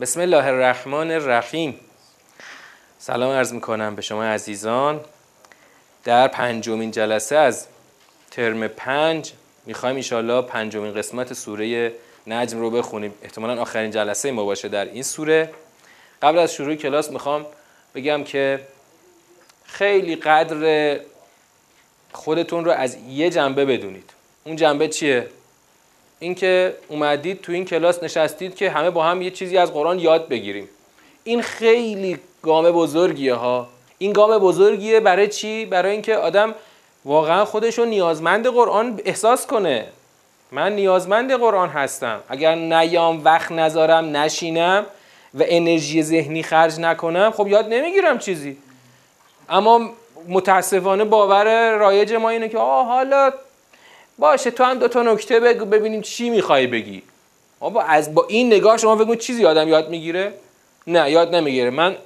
بسم الله الرحمن الرحیم. سلام عرض می‌کنم به شما عزیزان. در پنجمین جلسه از ترم پنج می‌خوایم ایشالله پنجمین قسمت سوره نجم رو بخونیم. احتمالا آخرین جلسه ما باشه در این سوره. قبل از شروع کلاس می‌خوام بگم که خیلی قدر خودتون رو از یه جنبه بدونید. اون جنبه چیه؟ اینکه اومدید تو این کلاس نشستید که همه با هم یه چیزی از قرآن یاد بگیریم. این خیلی گام بزرگیه ها. این گام بزرگیه برای چی؟ برای اینکه آدم واقعا خودش رو نیازمند قرآن احساس کنه. من نیازمند قرآن هستم. اگر نیام وقت نذارم نشینم و انرژی ذهنی خرج نکنم خب یاد نمی‌گیرم چیزی. اما متاسفانه باور رایج ما اینه که آه حالا باشه تو هم دو تا نکته بگو ببینیم چی می‌خوای بگی. با از با این نگاه شما بگو چیزی آدم یاد می‌گیره؟ نه یاد نمی‌گیره. من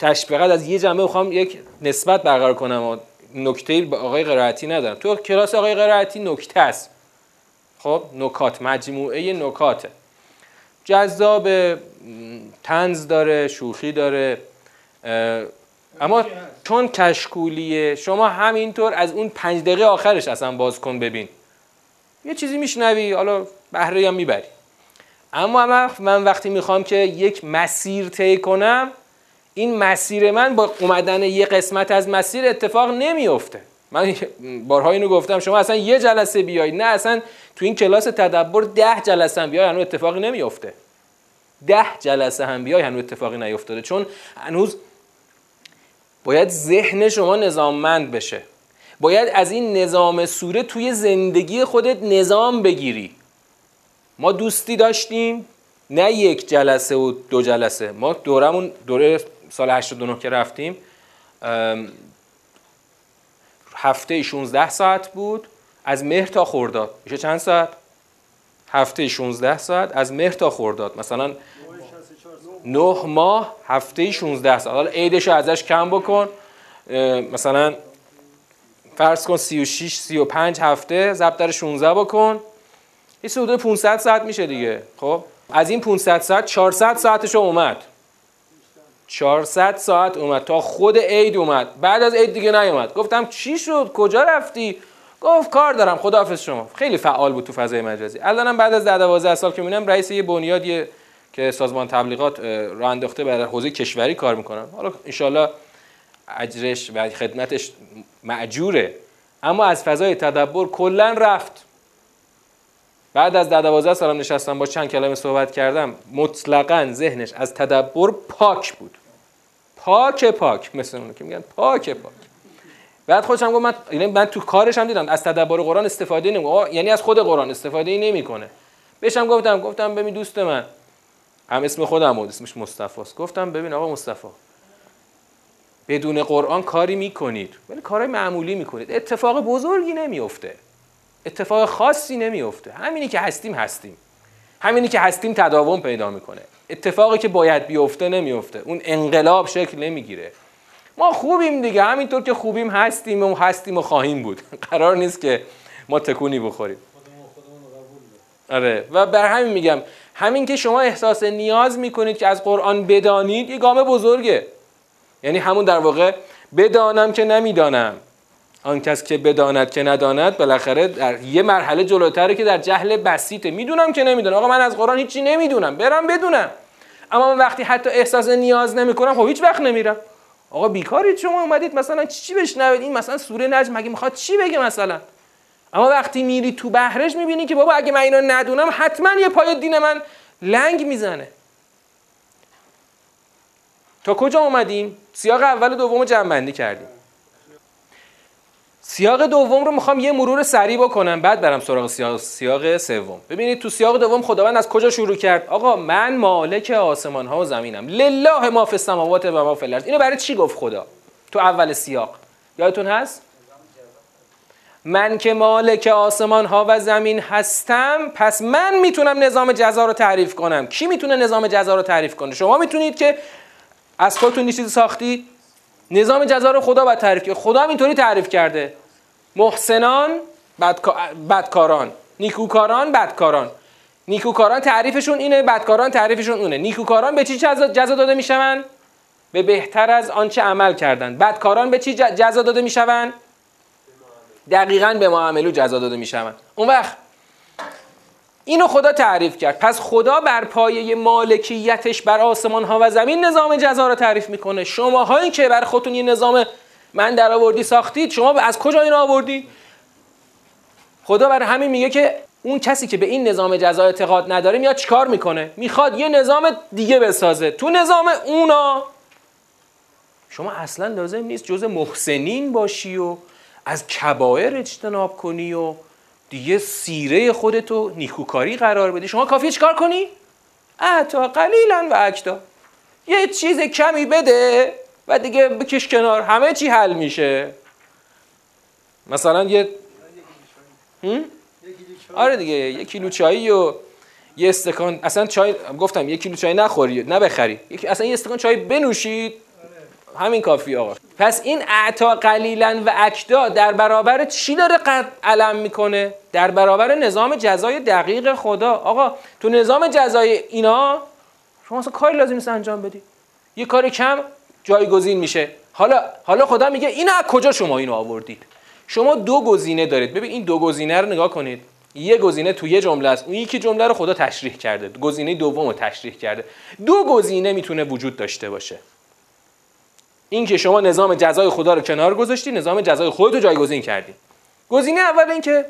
تشبیهات از یه جنبه می‌خوام یک نسبت برقرار کنم. نکته با آقای قرائتی ندارم. تو کلاس آقای قرائتی نکته است. خب نکات مجموعه نکاته. جذاب تنز داره شوخی داره اما چون کشکولیه شما همینطور از اون پنج دقیقه آخرش اصلا باز کن ببین. یه چیزی میشنوی حالا بهره هم می‌بری. اما من وقتی می‌خوام که یک مسیر طی کنم این مسیر من با اومدن یه قسمت از مسیر اتفاق نمیفته من بارها اینو گفتم شما اصلا یه جلسه بیای نه اصلا تو این کلاس تدبر ده جلسه هم بیای هنوز اتفاقی نمیفته ده جلسه هم بیای هنوز اتفاقی نیفتاده. چون هنوز باید ذهن شما نظاممند بشه. باید از این نظام سوره توی زندگی خودت نظام بگیری. ما دوستی داشتیم نه یک جلسه و دو جلسه. ما دورمون دوره سال 89 که رفتیم هفته 16 ساعت بود. از مهر تا خرداد. میشه چند ساعت؟ هفته 16 ساعت. از مهر تا خرداد. مثلا نه ماه هفته 16 ساعت حالا عیدش ازش کم بکن. مثلا فرض کن 36 35 هفته ضرب در 16 بکن. این حدود 500 ساعت میشه دیگه. خب؟ از این 500 ساعت 400 ساعتش اومد. 400 ساعت اومد تا خود عید اومد. بعد از عید دیگه نیومد. گفتم چی شد؟ کجا رفتی؟ گفت کار دارم. خداحافظ شما. خیلی فعال بود تو فضای مجازی. الانم بعد از 10 12 سال که می‌بینم رئیس یه بنیادی که سازمان تبلیغات راه انداخته برای حوزه کشوری کار می‌کنن. حالا انشالله اجرش و خدمتش معجوره اما از فضای تدبر کلا رفت. بعد از ده دوازده سالم نشستم با چند کلمه صحبت کردم مطلقا ذهنش از تدبر پاک بود. پاک پاک مثل اونو که میگن پاک پاک. بعد خودشم گفت من یعنی من تو کارش هم دیدم از تدبر قرآن استفاده نمی‌کنه یعنی از خود قرآن استفاده نمی‌کنه. بهشم گفتم گفتم ببین دوست من هم اسم خودم بود اسمش مصطفی است گفتم ببین آقا مصطفی بدون قرآن کاری می‌کنید. ولی کارهای معمولی می‌کنید. اتفاق بزرگی نمیفته اتفاق خاصی نمیفته همینی که هستیم هستیم. همینی که هستیم تداوم پیدا می‌کنه. اتفاقی که باید بیفته نمیفته اون انقلاب شکل نمی‌گیره. ما خوبیم دیگه. همینطور که خوبیم هستیم و هستیم و خواهیم بود. قرار نیست که ما تکونی بخوریم. آره. و بر همین میگم همین که شما احساس نیاز می‌کنید که از قرآن بدانید یه گام بزرگه. یعنی همون در واقع بدانم که نمی‌دانم. آن کس که بداند که نداند بالاخره در یه مرحله جلوتره که در جهل بسیطه. می‌دونم که نمی‌دونم. آقا من از قرآن هیچی نمی‌دونم. برم بدونم. اما من وقتی حتی احساس نیاز نمی‌کنم خب هیچ وقت نمیرم. آقا بیکارید. شما اومدید مثلا چی بشنوید؟ این مثلا سوره نجم. مگه می‌خواد چی بگه مثلا؟ اما وقتی میری تو بهرش می‌بینی که بابا اگه من اینو ندونم حتما یه پای دین من لنگ می‌زنه. تا کجا اومدیم؟ سیاق اول و دوم جمع بندی کردیم. سیاق دوم رو می‌خوام یه مرور سریع بکنم بعد برم سراغ سیاق سیاق سوم. ببینید تو سیاق دوم خداوند از کجا شروع کرد؟ آقا من مالک آسمان ها و زمینم. لله ما فی السماوات و ما فی الارض. اینو برای چی گفت خدا؟ تو اول سیاق. یادتون هست؟ من که مالک آسمان ها و زمین هستم پس من می‌تونم نظام جزا رو تعریف کنم. کی می‌تونه نظام جزا رو تعریف کنه؟ شما می‌تونید که از خودتون چیزی ساختی؟ نظام جزا رو خدا باید تعریف کنه خدا اینطوری تعریف کرده. محسنان بدکاران. نیکوکاران بدکاران. نیکوکاران تعریفشون اینه بدکاران تعریفشون اونه. نیکوکاران به چی جزا داده میشون به بهتر از آنچه عمل کردن بدکاران به چی جزا داده میشون دقیقا به معاملو جزا داده میشون اون وقت اینو خدا تعریف کرد. پس خدا بر پایه مالکیتش بر آسمان ها و زمین نظام جزا رو تعریف می‌کنه. شما هایی که بر خودتون یه نظام من در آوردی ساختید شما از کجا این آوردی؟ خدا بر همین میگه که اون کسی که به این نظام جزا اعتقاد نداره میاد چیکار می‌کنه؟ می‌خواد یه نظام دیگه بسازه. تو نظام اونا. شما اصلا لازم نیست جز محسنین باشی و از کبایر اجتناب کنی و دیگه سیره خودتو نیکوکاری قرار بدی. شما کافیه چیکار کنی؟ اتا قلیلا و اکتا یه چیز کمی بده و دیگه بکش کنار. همه چی حل میشه. مثلا یه آره دیگه یه کیلو چایی و یه استکان اصلا چای گفتم یه کیلو چای نخوری نه بخری. اصلا یه استکان چای بنوشید. همین کافی آقا. پس این اعتا قلیلا و اکدا در برابر چی داره قد علم می‌کنه؟ در برابر نظام جزای دقیق خدا. آقا تو نظام جزای اینا شما اصلا کاری لازم نیست انجام بدی. یه کار کم جایگزین میشه. حالا حالا خدا میگه اینا از کجا شما اینو آوردید؟ شما دو گزینه دارید. ببین این دو گزینه رو نگاه کنید. یه گزینه تو یه جمله است. اون یکی جمله رو خدا تشریح کرده. گزینه دوم تشریح کرده. دو گزینه می‌تونه وجود داشته باشه. این که شما نظام جزای خدا رو کنار گذاشتی نظام جزای خودت رو جایگزین کردی. گزینه اول این که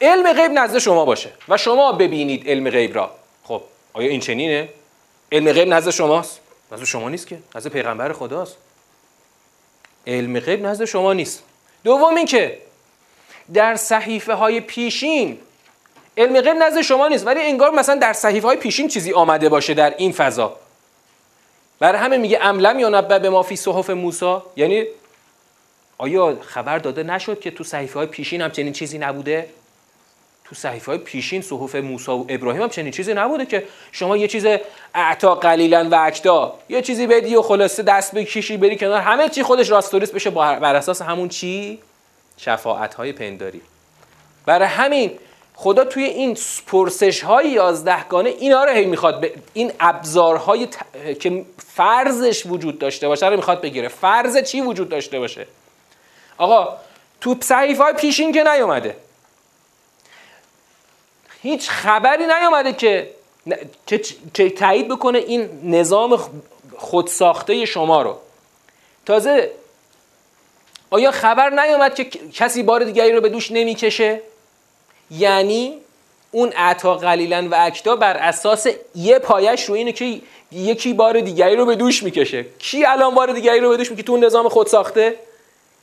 علم غیب نزد شما باشه و شما ببینید علم غیب را. خب آیا این چنینه؟ علم غیب نزد شماست؟ نزد شما نیست که نزد پیغمبر خداست. علم غیب نزد شما نیست. دوم این که در صحیفه های پیشین علم غیب نزد شما نیست ولی انگار مثلا در صحیفه های پیشین چیزی آمده باشه در این فضا. برای همه میگه املم یا نبه به ما فی صحف موسی؟ یعنی آیا خبر داده نشد که تو صحیفه های پیشین هم چنین چیزی نبوده؟ تو صحیفه های پیشین صحف موسی و ابراهیم هم چنین چیزی نبوده که شما یه چیز اعتا قلیلا و اکدا یه چیزی بدی و خلاصه دست بکشی بری کنار همه چی خودش راستوریست بشه بر اساس همون چی؟ شفاعت های پنداری. برای همین خدا توی این پرسش های یازدهگانه اینا رو هی می‌خواد این ابزارهای که فرضش وجود داشته باشه رو می‌خواد بگیره. فرض چی وجود داشته باشه؟ آقا تو صحیفه های پیشین که نیومده. هیچ خبری نیومده که که تایید بکنه این نظام خودساخته شما رو. تازه آیا خبر نیومد که کسی بار دیگری رو به دوش نمی‌کشه؟ یعنی اون عطا قلیلا و اکتا بر اساس یه پایش رو اینه که یکی بار دیگری رو به دوش می‌کشه. کی الان بار دیگری رو به دوش می‌کشه؟ تو نظام خود ساخته؟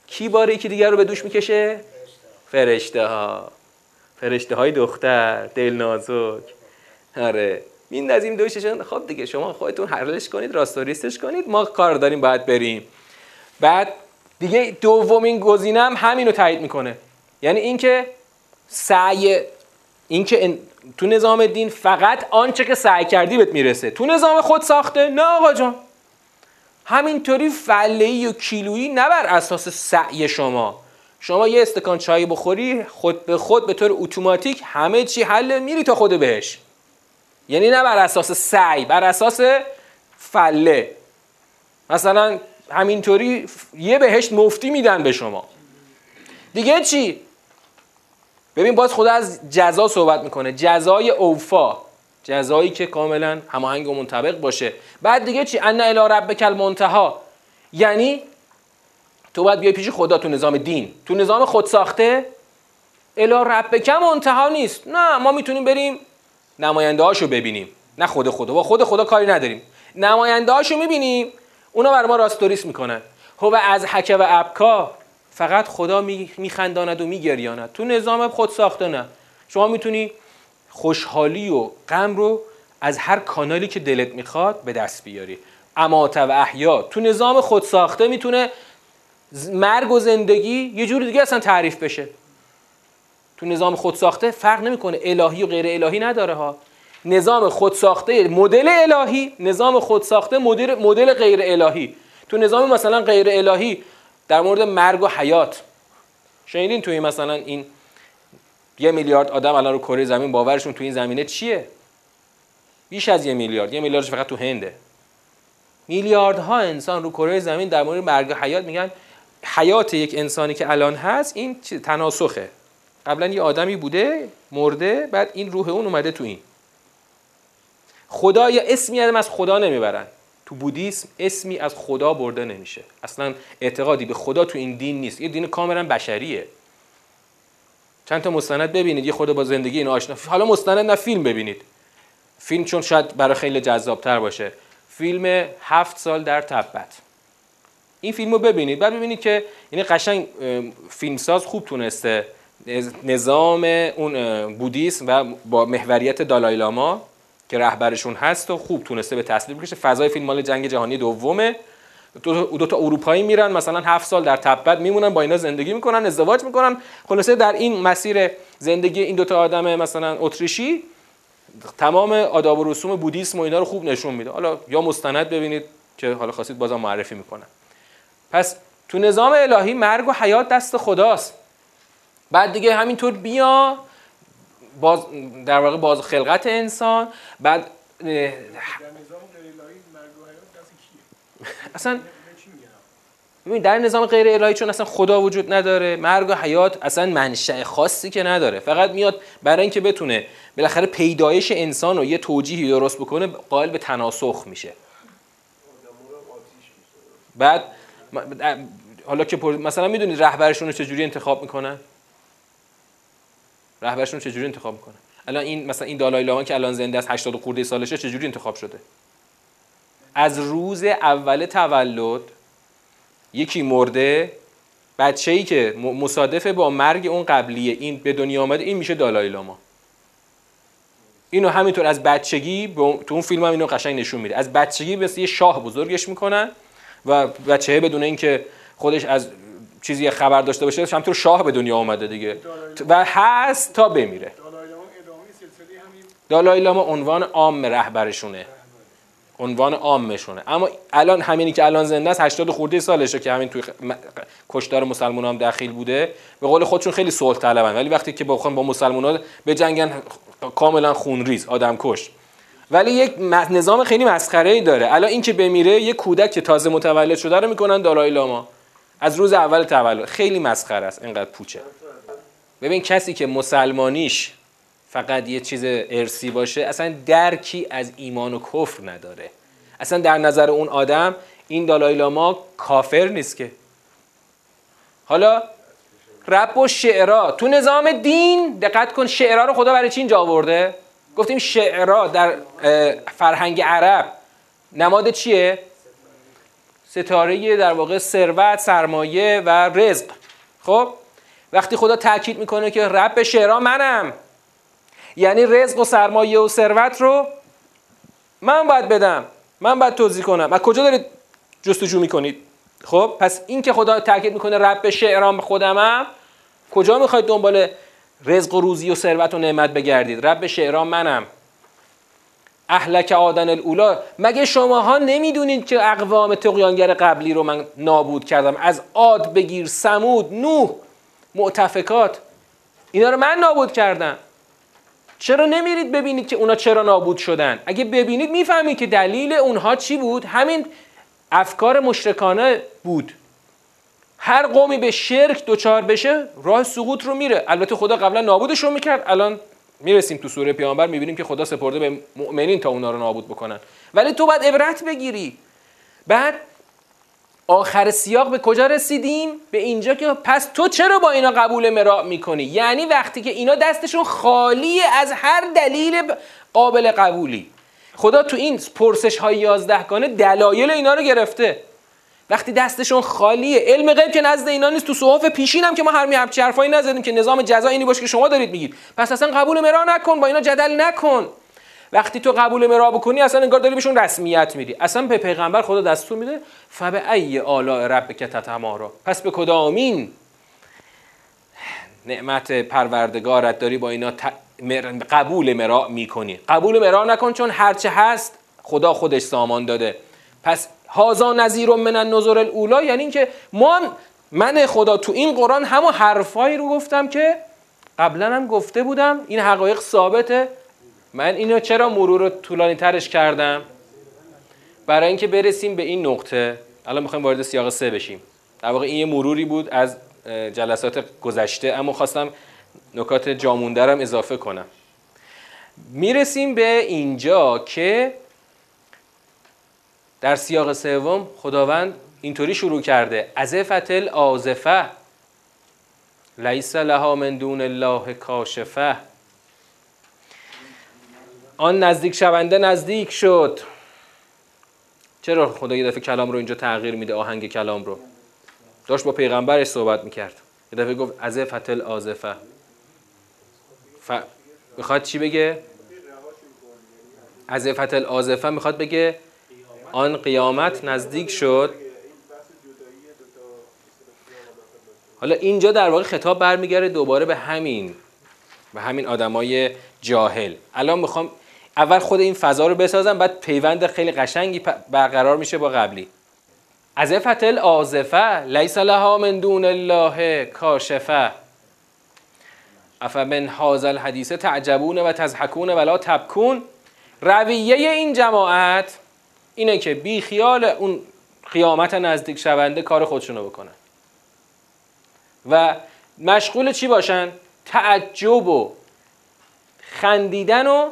کی بار یکی دیگر رو به دوش می‌کشه؟ فرشته ها فرشته های دختر دل نازک آره. این نظیم دوششون. خب دیگه شما خودتون حلش کنید راستوریستش کنید. ما کار داریم باید بریم. بعد دیگه دومین گزینه هم همینو تایید می‌کنه. یعنی اینکه سعی اینکه تو نظام دین فقط آنچه که سعی کردی بهت می‌رسه. تو نظام خود ساخته؟ نه آقا جان. همینطوری فلهی و کیلویی نه بر اساس سعی شما. شما یه استکان چای بخوری خود به خود به طور اتوماتیک همه چی حل میری تا خود بهش. یعنی نه بر اساس سعی بر اساس فله. مثلا همینطوری یه بهشت مفتی میدن به شما. دیگه چی؟ ببین باز خدا از جزا صحبت می‌کنه. جزای اوفا. جزایی که کاملا هماهنگ و منطبق باشه. بعد دیگه چی؟ ان الی ربک المنتها یعنی تو باید بیای پیش خدا تو نظام دین. تو نظام خود ساخته الی ربک منتها نیست. نه ما می‌تونیم بریم نماینده هاشو ببینیم. نه خود خدا. با خود خدا کاری نداریم. نماینده هاشو می‌بینیم. اونا بر ما راستوریس می‌کنن. هو از حکه و ابکا. فقط خدا میخنداند و میگریاند. تو نظام خود ساخته نه. شما می‌تونی خوشحالی و غم رو از هر کانالی که دلت می‌خواد به دست بیاری. امات و احیا. تو نظام خود ساخته می‌تونه مرگ و زندگی یه جور دیگه اصلا تعریف بشه. تو نظام خود ساخته فرق نمی‌کنه. الهی و غیر الهی نداره ها. نظام خود ساخته مدل الهی نظام خود ساخته مدل غیر الهی. تو نظام مثلا غیر الهی در مورد مرگ و حیات. شنیدین توی مثلا این یه میلیارد آدم الان رو کره زمین باورشون تو این زمینه چیه؟ بیش از یه میلیارد. یه میلیاردش فقط تو هنده. میلیاردها انسان رو کره زمین در مورد مرگ و حیات میگن. حیات یک انسانی که الان هست این تناسخه. قبلا یه آدمی بوده مرده بعد این روح اون اومده تو این. خدا یا اسمی از خدا نمی‌برن. تو بودیسم اسمی از خدا برده نمیشه. اصلا اعتقادی به خدا تو این دین نیست. یه دین کاملا بشریه. چند تا مستند ببینید. یه خود با زندگی این آشنا. حالا مستند نه فیلم ببینید. فیلم چون شاید برای خیلی جذابتر باشه. فیلم هفت سال در تبت. این فیلم رو ببینید. بعد ببینید که یعنی قشنگ فیلمساز خوب تونسته. نظام اون بودیسم و با محوریت دالایلاما. که رهبرشون هست و خوب تونسته به تصویر بکشه. فضای فیلم مال جنگ جهانی دومه. دو, دو تا اروپایی میرن مثلا هفت سال در تبت میمونن با اینا زندگی می‌کنن ازدواج می‌کنن. خلاصه در این مسیر زندگی این دوتا آدم مثلا اتریشی تمام آداب و رسوم بودیسم و اینا رو خوب نشون میده. حالا یا مستند ببینید که حالا خواستید بازم معرفی می‌کنم. پس تو نظام الهی مرگ و حیات دست خداست. بعد دیگه همینطور بیا باز در واقع باز خلقت انسان بعد اصلا ببین در نظام غیر الهی چون اصلا خدا وجود نداره مرگ و حیات اصلا منشأ خاصی که نداره. فقط میاد برای اینکه بتونه بالاخره پیدایش انسان رو یه توجیهی درست بکنه قائل به تناسخ میشه. بعد حالا که مثلا می‌دونید رهبرشون رو چجوری انتخاب می‌کنن؟ رهبرشون رو چجوری انتخاب می‌کنن الان این مثلا این دالای لاما که الان زنده است 80 خورده سالشه چجوری انتخاب شده؟ از روز اول تولد یکی مرده بچه ای که مصادفه با مرگ اون قبلیه. این به دنیا آمده این میشه دالای لاما اینو همینطور از بچگی تو اون فیلم هم اینو قشنگ نشون میده. از بچگی مثل یه شاه بزرگش می‌کنن و بچه بدون اینکه خودش از چیزی خبر داشته باشه همینطور شاه به دنیا آمده دیگه. و هست تا بمیره. دالای لاما عنوان عام رهبرشونه. عنوان عامشونه. اما الان همینی که الان زنده است 80 خورده سالشه که همین توی کشتار مسلمان هم دخیل بوده. به قول خودشون خیلی صلح طلبن. ولی وقتی که بخوان با مسلمان به جنگن کاملا خونریز آدم کش ولی یک نظام خیلی مسخره ای داره. الان این که بمیره یک کودک که تازه متولد شده رو می‌کنن دالای لاما. از روز اول تولد. خیلی مسخره است. اینقدر پوچه. ببین کسی که مسلمانیش فقط یه چیز ارسی باشه اصلا درکی از ایمان و کفر نداره. اصلا در نظر اون آدم این دالای لاما کافر نیست که. حالا رب و شعرا. تو نظام دین دقت کن شعرا رو خدا برای چی اینجا آورده؟ گفتیم شعرا در فرهنگ عرب. نماد چیه؟ ستاره در واقع ثروت سرمایه و رزق. خب؟ وقتی خدا تاکید می‌کنه که رب شعرا منم یعنی رزق و سرمایه و ثروت رو من باید بدم من باید توضیح کنم. از کجا دارید جستجو می‌کنید؟ خب؟ پس این که خدا تاکید می‌کنه رب شعرام خودمم کجا می‌خواید دنبال رزق و روزی و ثروت و نعمت بگردید؟ رب شعرام منم. اهلک آدن الاولا مگه شماها نمی‌دونید که اقوام تقیانگر قبلی رو من نابود کردم؟ از عاد بگیر سمود نوح معتفکات. اینا رو من نابود کردم. چرا نمیرید ببینید که اونا چرا نابود شدن؟ اگه ببینید می‌فهمید که دلیل اونها چی بود؟ همین افکار مشرکانه بود. هر قومی به شرک دچار بشه راه سقوط رو میره. البته خدا قبلا نابودشون می‌کرد الان می‌رسیم تو سوره پیامبر می‌بینیم که خدا سپرده به مؤمنین تا اونا رو نابود بکنن. ولی تو باید عبرت بگیری. بعد آخر سیاق به کجا رسیدیم؟ به اینجا که پس تو چرا با اینا قبول مراع می‌کنی؟ یعنی وقتی که اینا دستشون خالی از هر دلیل قابل قبولی. خدا تو این پرسش های یازدهگانه دلایل اینا رو گرفته. وقتی دستشون خالیه. علم غیب که نزد اینا نیست. تو صحف پیشین هم که ما هر همچی حرفایی نزدیم که نظام جزا اینی باشه که شما دارید میگید. پس اصلا قبول مرا نکن. با اینا جدل نکن. وقتی تو قبول مرا بکنی اصلا انگار داری بهشون رسمیت میدی. اصلا به پیغمبر خدا دستور میده فبه ای آلاء رب که تتمارا. پس به کدامین نعمت پروردگارت داری با اینا قبول مرا می‌کنی. قبول مرا نکن چون هرچه هست خدا خودش سامان داده. پس هازا نظیر من النظر الاولا یعنی اینکه ما من خدا تو این قرآن همون حرفایی رو گفتم که قبلا هم گفته بودم این حقایق ثابته. من اینو چرا مرور طولانی ترش کردم؟ برای اینکه برسیم به این نقطه. الان می‌خوایم وارد سیاق سه بشیم. در واقع این یه مروری بود از جلسات گذشته اما خواستم نکات جاموندرم اضافه کنم. می‌رسیم به اینجا که در سیاق سوم خداوند اینطوری شروع کرده. فتل آزفه لیس لها من دون الله کاشفه آن نزدیک شونده نزدیک شد. چرا خدا یه دفعه کلام رو اینجا تغییر میده آهنگ کلام رو؟ داشت با پیغمبرش صحبت می‌کرد. یه دفعه گفت از فتل آزفه ف... می‌خواد چی بگه؟ از فتل آزفه می‌خواد بگه آن قیامت نزدیک شد. حالا اینجا در واقع خطاب برمیگرده دوباره به همین به همین آدمای جاهل. الان می‌خوام اول خود این فضا رو بسازم بعد پیوند خیلی قشنگی برقرار میشه با قبلی. از فتل آزفه لیس لها من دون الله کاشفه. افمن هذا الحدیث تعجبون و تضحکون ولا تبکون. رویه این جماعت اینه که بی خیال اون قیامت نزدیک شونده کار خودشونو بکنن. و مشغول چی باشن؟ تعجب و خندیدن و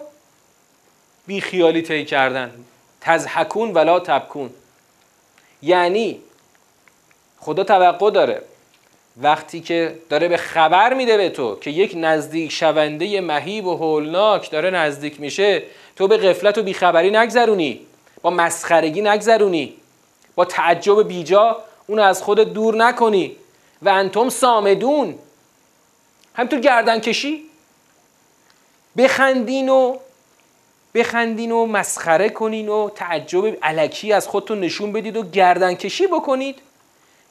بیخیالی طی کردن. تزحکون ولا تبکون. یعنی خدا توقع داره وقتی که داره به خبر میده به تو که یک نزدیک شونده مهیب و هولناک داره نزدیک میشه تو به غفلت و بیخبری نگذرونی. با مسخرگی نگذرونی. با تعجب بیجا اون از خود دور نکنی. و انتم سامدون همینطور گردن کشی. بخندین و بخندین و مسخره کنین و تعجب علکی از خودتون نشون بدید و گردن کشی بکنید.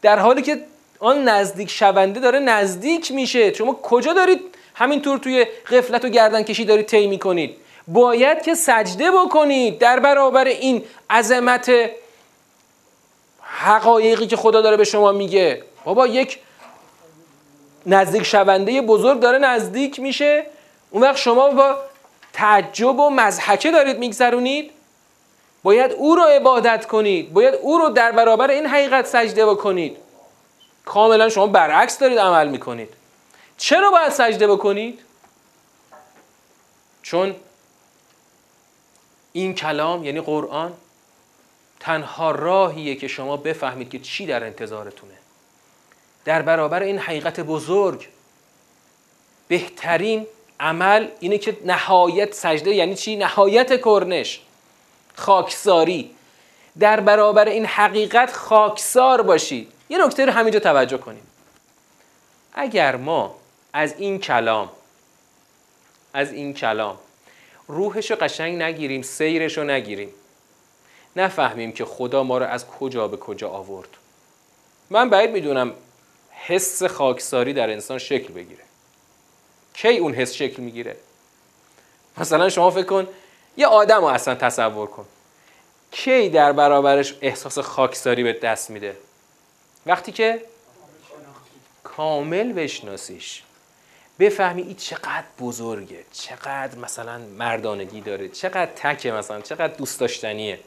در حالی که آن نزدیک شونده داره نزدیک میشه. شما کجا دارید همینطور توی غفلت و گردن کشی دارید طی می‌کنید؟ باید که سجده بکنید در برابر این عظمت حقایقی که خدا داره به شما میگه. بابا یک نزدیک شونده بزرگ داره نزدیک میشه. اون وقت شما با تعجب و مزحکه دارید میگذرونید. باید او رو عبادت کنید. باید او رو در برابر این حقیقت سجده بکنید. کاملا شما برعکس دارید عمل می‌کنید. چرا باید سجده بکنید؟ چون این کلام یعنی قرآن تنها راهیه که شما بفهمید که چی در انتظارتونه. در برابر این حقیقت بزرگ بهترین عمل اینه که نهایت سجده یعنی چی؟ نهایت کرنش خاکساری. در برابر این حقیقت خاکسار باشید. یه نکته رو همینجا توجه کنیم. اگر ما از این کلام از این کلام روحش رو قشنگ نگیریم سیرش رو نگیریم. نفهمیم که خدا ما رو از کجا به کجا آورد. من باید می‌دونم حس خاکساری در انسان شکل بگیره. کی اون حس شکل می‌گیره؟ مثلا شما فکر کن یه آدم رو اصلا تصور کن. کی در برابرش احساس خاکساری به دست میده؟ وقتی که کامل بشناسیش. بفهمی این چقدر بزرگه چقدر مثلا مردانگی داره چقدر تکه مثلا چقدر دوست داشتنیه.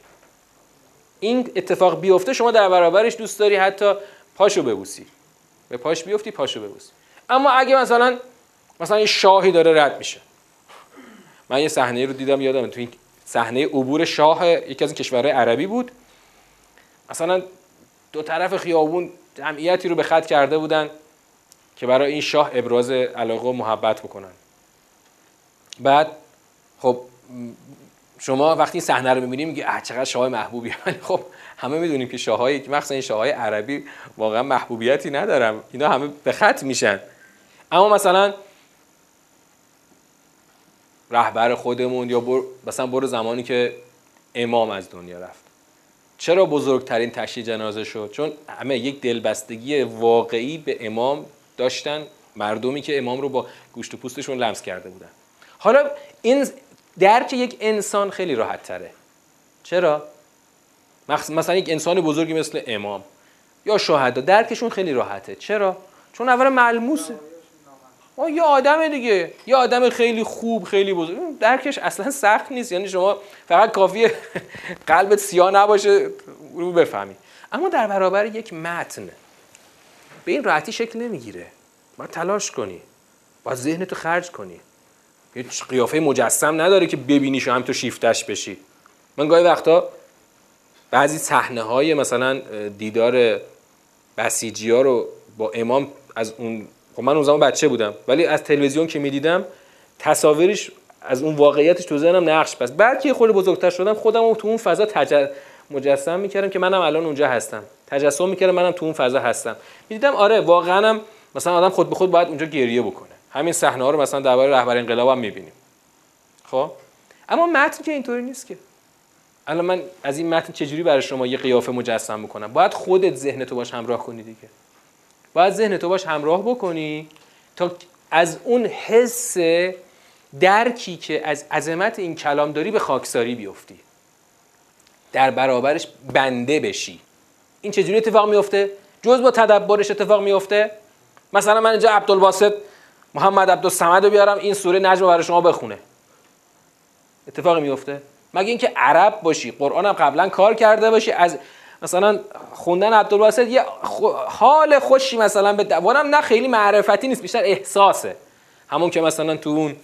این اتفاق بیفته شما در برابرش دوست داری حتی پاشو ببوسی. به پاش بیفتی پاشو ببوسی. اما اگه مثلا مثلا یه شاهی داره رد میشه. من یه صحنه رو دیدم یادم تو این صحنه عبور شاه یکی از این کشورهای عربی بود. مثلا دو طرف خیابون جمعیتی رو به خط کرده بودن. که برای این شاه ابراز علاقه و محبت بکنن. بعد خب شما وقتی صحنه رو می‌بینیم میگی اه چقدر شاه محبوبی خب همه می‌دونیم که شاههای مخصوصا این شاههای عربی واقعا محبوبیتی ندارن. اینا همه به خط میشن. اما مثلا رهبر خودمون یا بر... مثلا برو زمانی که امام از دنیا رفت. چرا بزرگترین تشییع جنازه شد؟ چون همه یک دلبستگی واقعی به امام داشتن مردمی که امام رو با گوشت و پوستشون لمس کرده بودن. حالا این درک یک انسان خیلی راحت تره. چرا؟ مثلا یک انسان بزرگی مثل امام یا شهدا درکشون خیلی راحته. چرا؟ چون اول ملموسه. آه یه آدم دیگه. یه آدم خیلی خوب خیلی بزرگ. درکش اصلا سخت نیست. یعنی شما فقط کافیه قلبت سیاه نباشه رو بفهمی. اما در برابر یک متن. به این راحتی شکل نمی‌گیره. باید تلاش کنی. باید ذهنتو خرج کنی. یه قیافه مجسم نداره که ببینیش و هم تو شیفتش بشی. من گاهی وقتا بعضی صحنه های مثلا دیدار بسیجی ها رو با امام از اون خب من اون زمان بچه بودم ولی از تلویزیون که می‌دیدم تصاویرش از اون واقعیتش تو ذهنم نقش بس بعد که خود بزرگتر شدم خودم رو تو اون فضا تج... مجسم می‌کردم که منم الان اونجا هستم. تجسم می‌کردم منم تو اون فضا هستم. می‌دیدم آره واقعا هم مثلا آدم خود به خود باید اونجا گریه بکنه. همین صحنه ها رو مثلا درباره رهبر انقلاب هم می‌بینیم. خب؟ اما متن که اینطوری نیست که. الان من از این متن چجوری برای شما یه قیافه مجسم بکنم؟ باید خودت ذهن تو باش همراه کنی دیگه. باید ذهن تو باش همراه بکنی تا از اون حس درکی که از عظمت این کلام داری به خاکساری بیفتی. در برابرش بنده بشی. این چجوری اتفاق میفته جز با تدبرش اتفاق میفته مثلا من اینجا عبدالباسط محمد عبدالصمد رو بیارم این سوره نجم رو برای شما بخونه. اتفاقی میفته مگه اینکه عرب باشی قرآن هم قبلا کار کرده باشی از مثلا خوندن عبدالباسط یه حال خوشی مثلا به دوانم نه خیلی معرفتی نیست بیشتر احساسه. همون که مثلا تو اون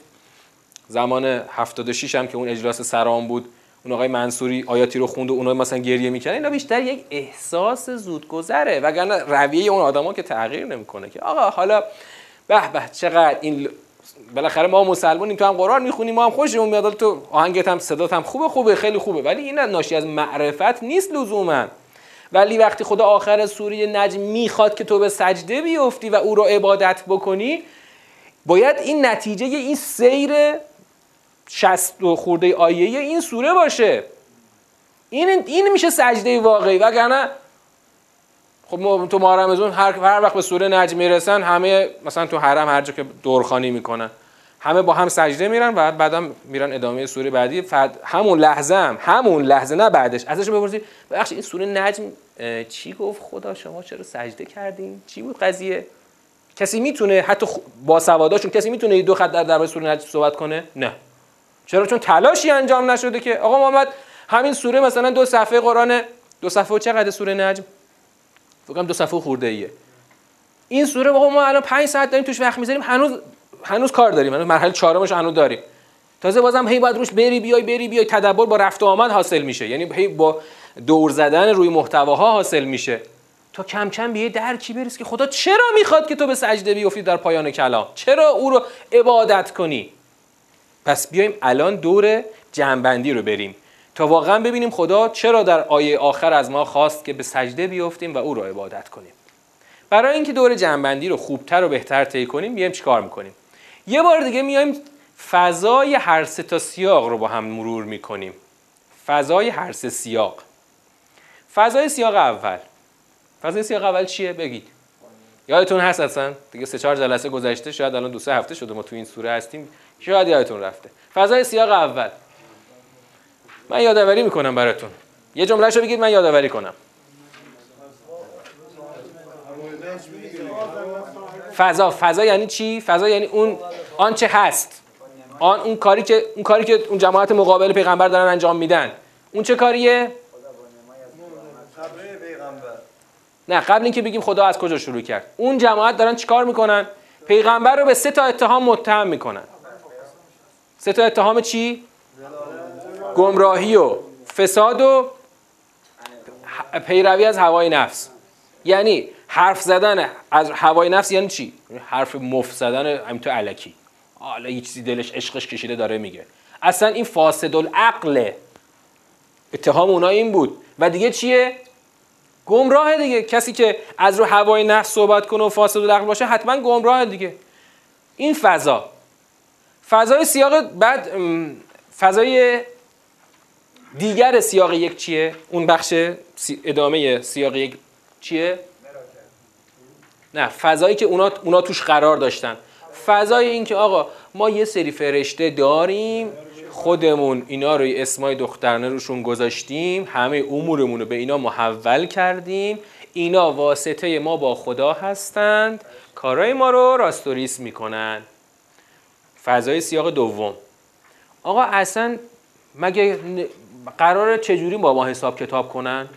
زمان 76 هم که اون اجلاس سرام بود اون آقای منصوری آیاتی رو خوند و اونها مثلا گریه می‌کنن اینا بیشتر یک احساس زودگذره. وگرنه رویه اون آدما که تغییر نمی‌کنه که آقا حالا به به چقدر این بالاخره ما مسلمانیم تو هم قرآن می‌خونیم ما هم خوشمون میاد تو آهنگت هم صدات هم خوبه خوبه خیلی خوبه. ولی این ناشی از معرفت نیست لزوما. ولی وقتی خدا آخر سوره نجم می‌خواد که تو به سجده بیفتی و او رو عبادت بکنی باید این نتیجه این سیر شست و خورده آیه این سوره باشه. این این میشه سجده واقعی وگرنه خب تو ماه رمضان هر هر وقت به سوره نجم می‌رسن همه مثلا تو حرم هر جا که دورخانی می‌کنن همه با هم سجده میرن و بعدم میرن ادامه سوره بعدی. فرد همون لحظه هم همون لحظه نه بعدش. ازش بپرسید. بخش این سوره نجم چی گفت خدا؟ شما چرا سجده کردین؟ چی بود قضیه؟ کسی می‌تونه حتی با سواداشون کسی می‌تونه دو خط در درباره سوره نجم صحبت کنه؟ نه. چرا؟ چون تلاشی انجام نشده که آقا محمد همین سوره مثلا دو صفحه قرآن دو صفحه چقدر سوره نجم؟ فکر دو صفحه خورده ایه این سوره آقا ما الان 5 ساعت داریم توش وقت می‌ذاریم هنوز هنوز کار داریم هنوز مرحله چهارمش هنوز داریم. تازه بازم هی باید روش بری بیای بری بیای تدبر با رفت و آمد حاصل میشه. یعنی هی با دور زدن روی محتواها حاصل میشه. تا کم کم به یه درکی برسی که خدا چرا می‌خواد که تو به سجده بیفتی در پایان کلام؟ چرا او رو عبادت کنی؟ پس بیایم الان دور جنبندی رو بریم تا واقعا ببینیم خدا چرا در آیه آخر از ما خواست که به سجده بیفتیم و او رو عبادت کنیم. برای اینکه دور جنبندی رو خوبتر و بهتر طی کنیم بیایم چیکار می‌کنیم؟ یه بار دیگه میایم فضای هر سه تا سیاق رو با هم مرور می‌کنیم. فضای هر سه سیاق. فضای سیاق اول. فضای سیاق اول چیه؟ بگید. یادتون هست اصلا؟ دیگه سه چهار جلسه گذشته شاید الان دو سه هفته شده ما تو این سوره هستیم. شاید یادتون رفته. فضای سیاق اول. من یادآوری می‌کنم براتون. یه جمله شو بگید من یادآوری کنم. فضا. فضا یعنی چی؟ فضا یعنی اون آنچه هست. آن اون کاری که اون کاری که اون جماعت مقابل پیغمبر دارن انجام میدن. اون چه کاریه؟ نه قبل اینکه بگیم خدا از کجا شروع کرد. اون جماعت دارن چیکار می‌کنن؟ پیغمبر رو به سه تا اتهام متهم می‌کنن. سه تا اتهام چی؟ گمراهی و فساد و پیروی از هوای نفس. یعنی حرف زدن از هوای نفس یعنی چی؟ حرف مف زدن همینطور علکی. حالا یه چیزی دلش عشقش کشیده داره میگه. اصلا این فاسد العقله اتهام اونا این بود. و دیگه چیه؟ گمراه دیگه. کسی که از رو هوای نفس صحبت کنه و فاسد العقل باشه حتما گمراه دیگه. این فضا. فضای سیاق بعد فضای دیگر سیاق یک چیه؟ اون بخش ادامه سیاق یک چیه؟ نه فضایی که اونا, اونا توش قرار داشتن. فضای این که آقا ما یه سری فرشته داریم خودمون اینا رو اسمای دخترانه روشون گذاشتیم همه امورمون رو به اینا محول کردیم. اینا واسطه ما با خدا هستند. کارای ما رو راستوریس می‌کنن. فضای سیاق دوم. آقا اصلا مگه قرار چجوری با ما حساب کتاب کنن؟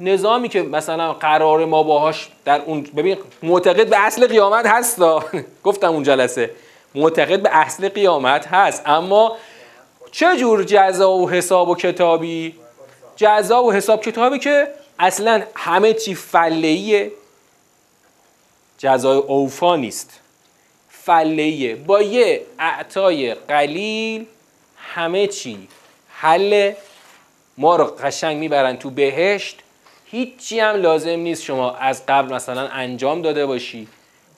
نظامی که مثلا قرار ما باهاش در اون ببین معتقد به اصل قیامت هست. گفتم اون جلسه. معتقد به اصل قیامت هست. اما چه جور جزا و حساب و کتابی؟ جزا و حساب کتابی که اصلا همه چی فلهیه. جزای اوفا نیست. فلهیه. با یه اعطای قلیل همه چی حل. ما رو قشنگ می‌برن تو بهشت. هیچی هم لازم نیست شما از قبل مثلا انجام داده باشی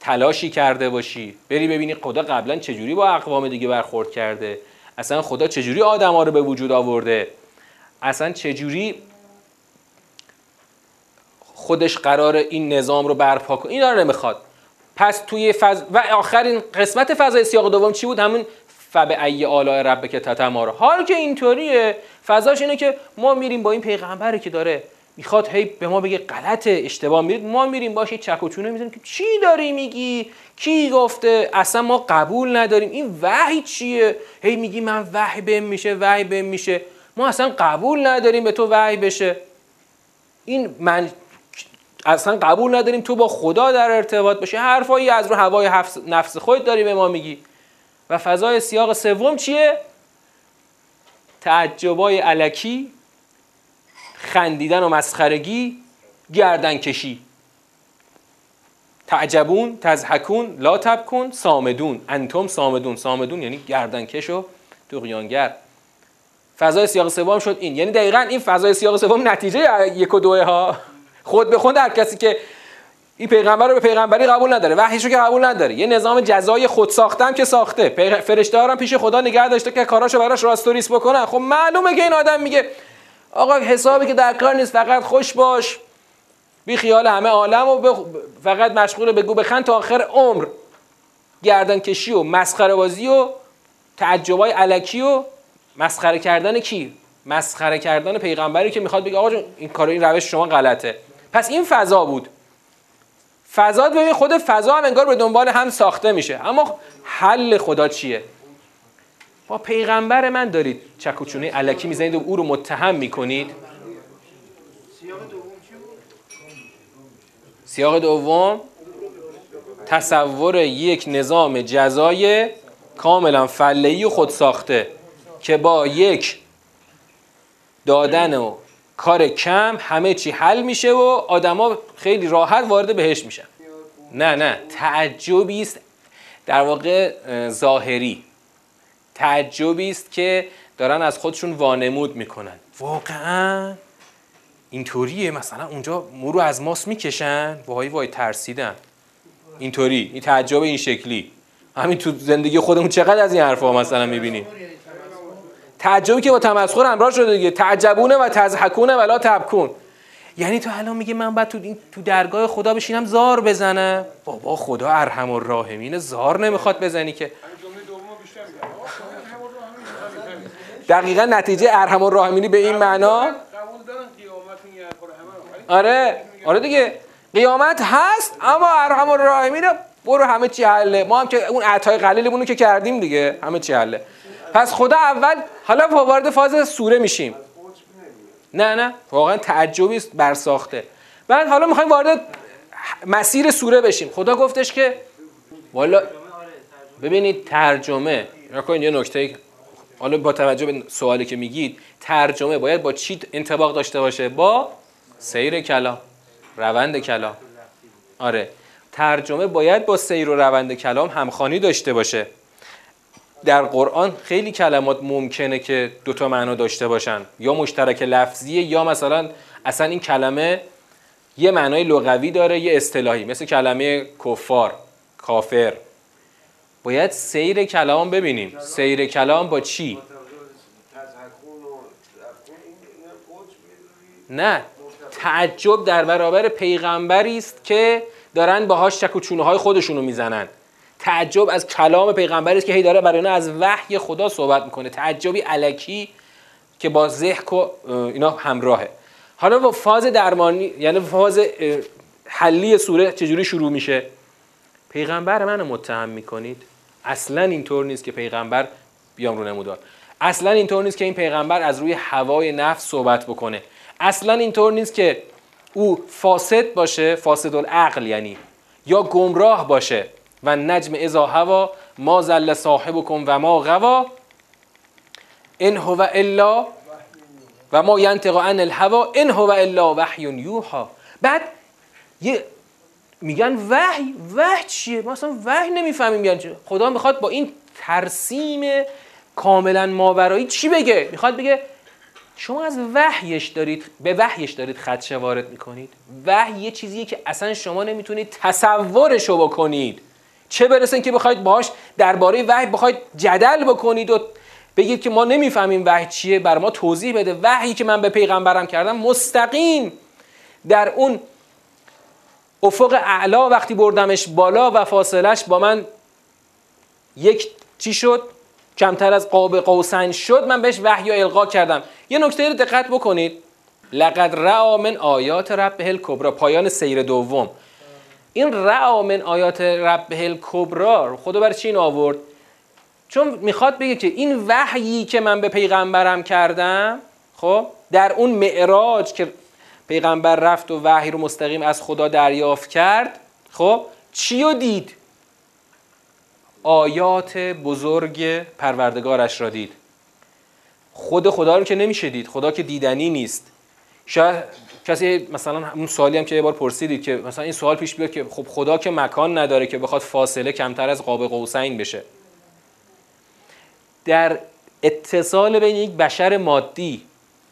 تلاشی کرده باشی. بری ببینی خدا قبلا چجوری با اقوام دیگه برخورد کرده. اصلا خدا چجوری آدم ها رو به وجود آورده؟ اصلا چجوری خودش قرار این نظام رو برپا کنه؟ این رو نمی‌خواد. پس توی فض... و آخرین قسمت فضای سیاق دوم چی بود؟ همون فب ای آلاء رب که تتمارا. حال که اینطوریه. فضاش اینه که ما میریم با این پیغمبری که داره می‌خواد هی به ما بگه غلطه اشتباه. میرید ما میریم باشه چک و می‌زنیم که چی داری میگی؟ کی گفته؟ اصلا ما قبول نداریم. این وحی چیه؟ هی میگی من وحی بهم میشه وحی بهم میشه. ما اصلا قبول نداریم به تو وحی بشه. این من اصلا قبول نداریم تو با خدا در ارتباط باشی. حرفایی از رو هوای نفس خود داری به ما میگی. و فضای سیاق سوم چیه؟ تعجبای علکی خندیدن و مسخرگی گردن کشی. تعجبون تزحکون لا تبکن سامدون انتم سامدون سامدون یعنی گردنکش و دقیانگر. فضای سیاق سوم شد این. یعنی دقیقا این فضای سیاق سوم نتیجه یک و دوه ها. خود به خود هر کسی که این پیغمبر رو به پیغمبری قبول نداره وحیش رو که قبول نداره. یه نظام جزای خود ساختم که ساخته. فرشته هم پیش خدا نگه داشته که کاراشو براش راستوریس بکنن. خب معلومه که این آدم میگه آقا حسابی که در کار نیست فقط خوش باش. بی خیال همه عالم و فقط مشغول بگو بخند تا آخر عمر. گردن کشی و مسخره بازی و تعجبای علکی و مسخره کردن کی؟ مسخره کردن پیغمبری که می‌خواد بگه آقا این کار این روش شما غلطه. پس این فضا بود. فضا ببین خود فضا هم انگار به دنبال هم ساخته میشه. اما حل خدا چیه؟ با پیغمبر من دارید. چکوچونه علکی می‌زنید و او رو متهم می‌کنید. سیاق دوم تصور یک نظام جزای کاملا فلهی و خود ساخته که با یک دادن و کار کم همه چی حل میشه و آدما خیلی راحت وارد بهش میشن. نه نه تعجبی است. در واقع ظاهری. تعجبی است که دارن از خودشون وانمود می‌کنن. واقعا؟ اینطوریه. مثلا اونجا مرو از ماست می‌کشن. وای وای ترسیدن اینطوری. این تعجب این شکلی. همین تو زندگی خودمون چقدر از این حرفا مثلا می‌بینیم تعجبی که با تمسخر همراه شده دیگه. تعجبونه و تزحکونه ولا تبکون. یعنی تو الان میگه من بعد تو تو درگاه خدا بشینم زار بزنم؟ بابا خدا ارحم الراحمین زار نمی‌خواد بزنی که. دقیقا نتیجه ارحم الراحمینی به این معنا؟ آره آره دیگه. قیامت هست اما ارحم الراحمین برو همه چی حله. ما هم که اون عطای قلیلمون که کردیم دیگه همه چی حله. پس خدا اول حالا وارد فاز سوره میشیم. نه نه واقعا تعجبی است بر ساخته بعد حالا می‌خوایم وارد مسیر سوره بشیم. خدا گفتش که والا ببینید ترجمه. نکنید یه نکته حالا با توجه به سوالی که میگید ترجمه باید با چی انتباق داشته باشه؟ با سیر کلام روند کلام آره. ترجمه باید با سیر و روند کلام همخانی داشته باشه. در قرآن خیلی کلمات ممکنه که دوتا معنا داشته باشن. یا مشترک لفظیه یا مثلا اصلا این کلمه یه معنای لغوی داره یه اصطلاحی مثل کلمه کفار کافر. باید سیر کلام ببینیم. سیر کلام با چی؟ نه تعجب در برابر پیغمبری است که دارن باهاش چک و های خودشونو می‌زنن. تعجب از کلام پیغمبری است که هی داره برای اینا از وحی خدا صحبت می‌کنه. تعجبی علکی که با ذهن و اینا همراهه. حالا با فاز درمانی یعنی فاز حلی سوره چجوری شروع میشه؟ پیغمبر منو متهم می‌کنید؟ اصلا اینطور نیست که پیغمبر بیام رو نمودار. اصلا اینطور نیست که این پیغمبر از روی هوای نفس صحبت بکنه. اصلا اینطور نیست که او فاسد باشه فاسد العقل یعنی یا گمراه باشه. و نجم ازا هوا ما زل صاحبکم و ما غوا ان هو الا و ما ینطق عن الهوا ان هو الا وحی یوحا. بعد یه میگن وحی وحی چیه؟ ما اصلا وحی نمی‌فهمیم میگن چیه خدا می‌خواد با این ترسیم کاملا ماورایی چی بگه؟ می‌خواد بگه شما از وحیش دارید به وحیش دارید خدشه وارد می‌کنید. وحی یه چیزیه که اصلا شما نمی‌تونید تصورشو بکنید. چه برسه که بخواید باش درباره وحی بخواید جدل بکنید و بگید که ما نمی‌فهمیم وحی چیه بر ما توضیح بده. وحی که من به پیغمبرم کردم مستقیم در اون افق اعلا وقتی بردمش بالا و فاصلش با من یک چی شد؟ کمتر از قاب قوسین شد. من بهش وحی القا کردم. یه نکته رو دقت بکنید. لقد رعا من آیات رب الکبرا پایان سیر دوم. این رعا من آیات رب الکبرا خدا برای چی این آورد؟ چون می‌خواد بگه که این وحیی که من به پیغمبرم کردم خب در اون معراج که پیغمبر رفت و وحی رو مستقیم از خدا دریافت کرد. خب چی رو دید؟ آیات بزرگ پروردگارش را دید. خود خدا رو که نمیشه دید. خدا که دیدنی نیست. شاید کسی مثلا اون سوالی هم که یه بار پرسیدید که مثلا این سوال پیش بیاد که خب خدا که مکان نداره که بخواد فاصله کمتر از قاب قوسین بشه. در اتصال بین یک بشر مادی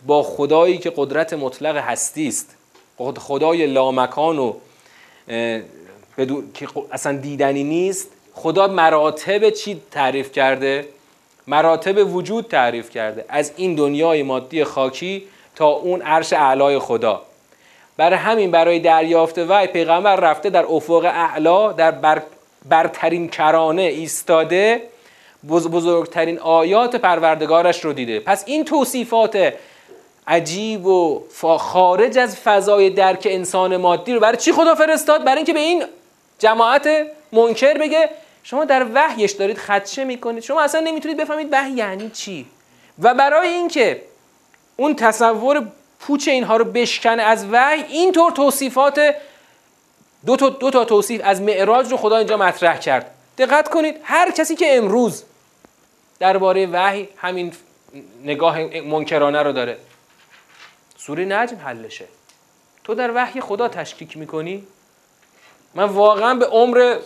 با خدایی که قدرت مطلق هستی است. خدای لامکان و که اصلا دیدنی نیست. خدا مراتب چی تعریف کرده؟ مراتب وجود تعریف کرده. از این دنیای مادی خاکی تا اون عرش اعلای خدا. برای همین برای دریافت وحی پیغمبر رفته در افق اعلا در بر برترین کرانه ایستاده. بزرگترین آیات پروردگارش رو دیده. پس این توصیفات عجیب و خارج از فضای درک انسان مادی رو. برای چی خدا فرستاد؟ برای اینکه به این جماعت منکر بگه شما در وحیش دارید خدشه می‌کنید. شما اصلا نمی‌تونید بفهمید وحی یعنی چی. و برای اینکه اون تصور پوچ اینها رو بشکنه از وحی اینطور توصیفات دو تا, دو تا توصیف از معراج رو خدا اینجا مطرح کرد. دقت کنید هر کسی که امروز درباره وحی همین نگاه منکرانه رو داره. سوره نجم حلشه. تو در وحی خدا تشکیک می‌کنی؟ من واقعا به عمر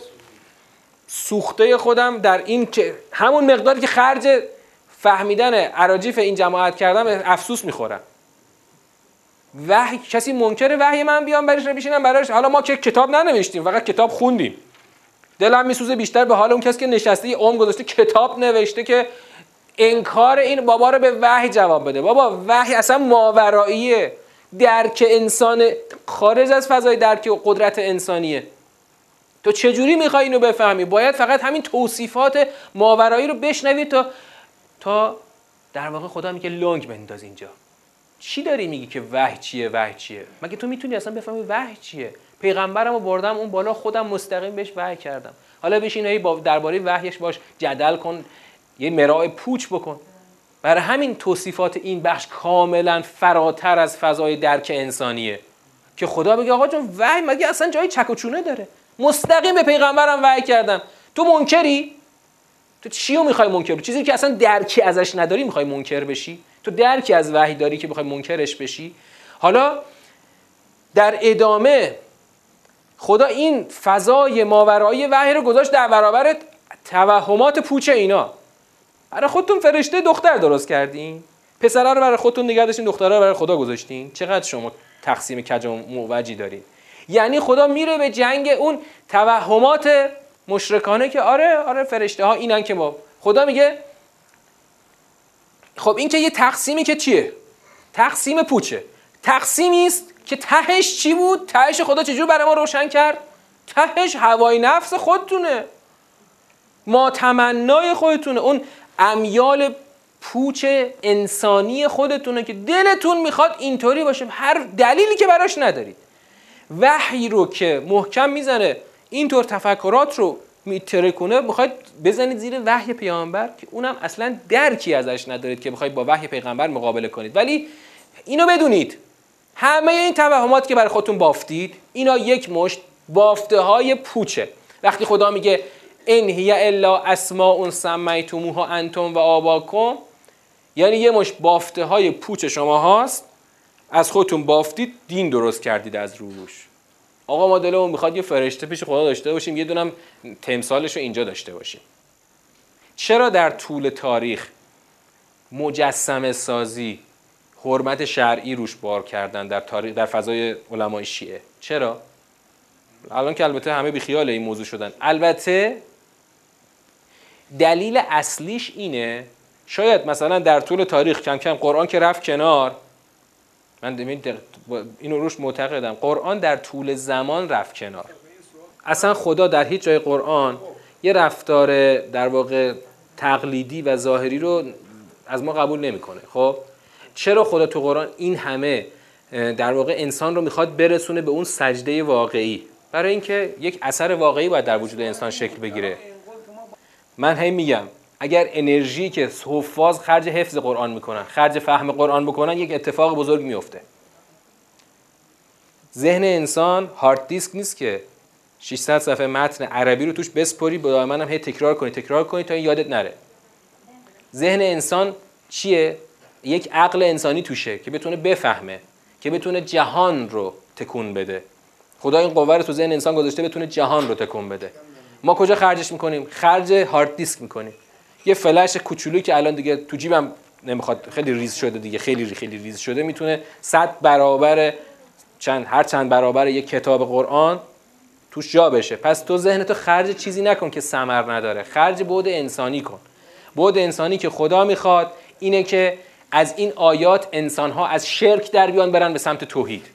سوخته خودم در این که همون مقداری که خرج فهمیدن عراجیف این جماعت کردم افسوس می‌خورم. وحی کسی منکر وحی من بیام برش بشینم براش حالا ما که کتاب ننوشتیم فقط کتاب خوندیم. دلم میسوزه بیشتر به حال اون کسی که نشسته عمر گذاشته کتاب نوشته که انکار این بابا رو به وحی جواب بده. بابا وحی اصلا ماوراییه. درک انسان خارج از فضای درک و قدرت انسانیه. تو چجوری می‌خوای اینو بفهمی؟ باید فقط همین توصیفات ماورایی رو بشنوی تا تا در واقع خدا میگه لنگ بنداز اینجا. چی داری میگی که وحی چیه وحی چیه؟ مگه تو می‌تونی اصلا بفهمی وحی چیه؟ پیغمبرمو بردم اون بالا خودم مستقیم بهش وحی کردم. حالا بشین با درباره وحیش باش جدل کن. یه مرای پوچ بکن. برای همین توصیفات این بخش کاملا فراتر از فضای درک انسانیه. که خدا بگه آقا جون وحی مگه اصلا جای چک و چونه داره؟ مستقیم به پیغمبرم وحی کردم. تو منکری؟ تو چیو می‌خوای منکر بشی؟ چیزی که اصلا درکی ازش نداری می‌خوای منکر بشی؟ تو درکی از وحی داری که بخوای منکرش بشی؟ حالا در ادامه خدا این فضای ماورایی وحی رو گذاشت در برابر توهمات پوچ اینا. برای خودتون فرشته دختر درست کردین؟ پسره رو برای خودتون نگه داشتین دختره رو برای خدا گذاشتین؟ چقدر شما تقسیم کج و موجی دارین؟ یعنی خدا میره به جنگ اون توهمات مشرکانه که آره آره فرشته ها اینن که ما خدا میگه خب این که یه تقسیمی که چیه؟ تقسیم پوچه. تقسیمی است که تهش چی بود؟ تهش خدا چجور برای ما روشن کرد؟ تهش هوای نفس خودتونه. ما تمنای خودتونه. اون امیال پوچ انسانی خودتونه که دلتون می‌خواد اینطوری باشه هر دلیلی که براش ندارید. وحی رو که محکم می‌زنه اینطور تفکرات رو میتره کنه می‌خواید بزنید زیر وحی پیامبر که اونم اصلا درکی ازش ندارید که بخواید با وحی پیغمبر مقابله کنید. ولی اینو بدونید. همه این توهمات که برای خودتون بافتید اینا یک مشت بافته های پوچه. وقتی خدا میگه ان هی الا اسماء سمیتموها انتم و آباکم. یعنی یه مش بافته های پوچ شما هاست. از خودتون بافتید دین درست کردید از روش. آقا ما دلمون می‌خواد یه فرشته پیش خدا داشته باشیم یه دونم تمثالش رو اینجا داشته باشیم. چرا در طول تاریخ مجسم سازی حرمت شرعی روش بار کردن در تاریخ در فضای علمای شیعه؟ چرا؟ الان که البته همه بیخیال این موضوع شدن. البته دلیل اصلیش اینه. شاید مثلا در طول تاریخ کم کم قرآن که رفت کنار. من اینو روش معتقدم. قرآن در طول زمان رفت کنار. اصلا خدا در هیچ جای قرآن یه رفتار در واقع تقلیدی و ظاهری رو از ما قبول نمی‌کنه. خب؟ چرا خدا تو قرآن این همه در واقع انسان رو می‌خواد برسونه به اون سجده واقعی؟ برای اینکه یک اثر واقعی باید در وجود انسان شکل بگیره. من هی میگم اگر انرژی که حفاظ خرج حفظ قرآن می‌کنن خرج فهم قرآن بکنن یک اتفاق بزرگ میفته ذهن انسان هارد دیسک نیست که 600 صفحه متن عربی رو توش بسپری با منم هی تکرار کنی تکرار کنی تا این یادت نره. ذهن انسان چیه؟ یک عقل انسانی توشه که بتونه بفهمه که بتونه جهان رو تکون بده. خدا این قوه رو تو ذهن انسان گذاشته بتونه جهان رو تکون بده. ما کجا خرجش می‌کنیم؟ خرج هارد دیسک می‌کنیم. یه فلش کوچولویی که الان دیگه تو جیبم نمی‌خواد خیلی ریز شده دیگه خیلی خیلی ریز شده می‌تونه 100 برابر چند هر چند برابر یک کتاب قرآن توش جا بشه. پس تو ذهنتو خرج چیزی نکن که ثمر نداره. خرج بود انسانی کن. بود انسانی که خدا می‌خواد اینه که از این آیات انسانها از شرک در بیان برن به سمت توحید.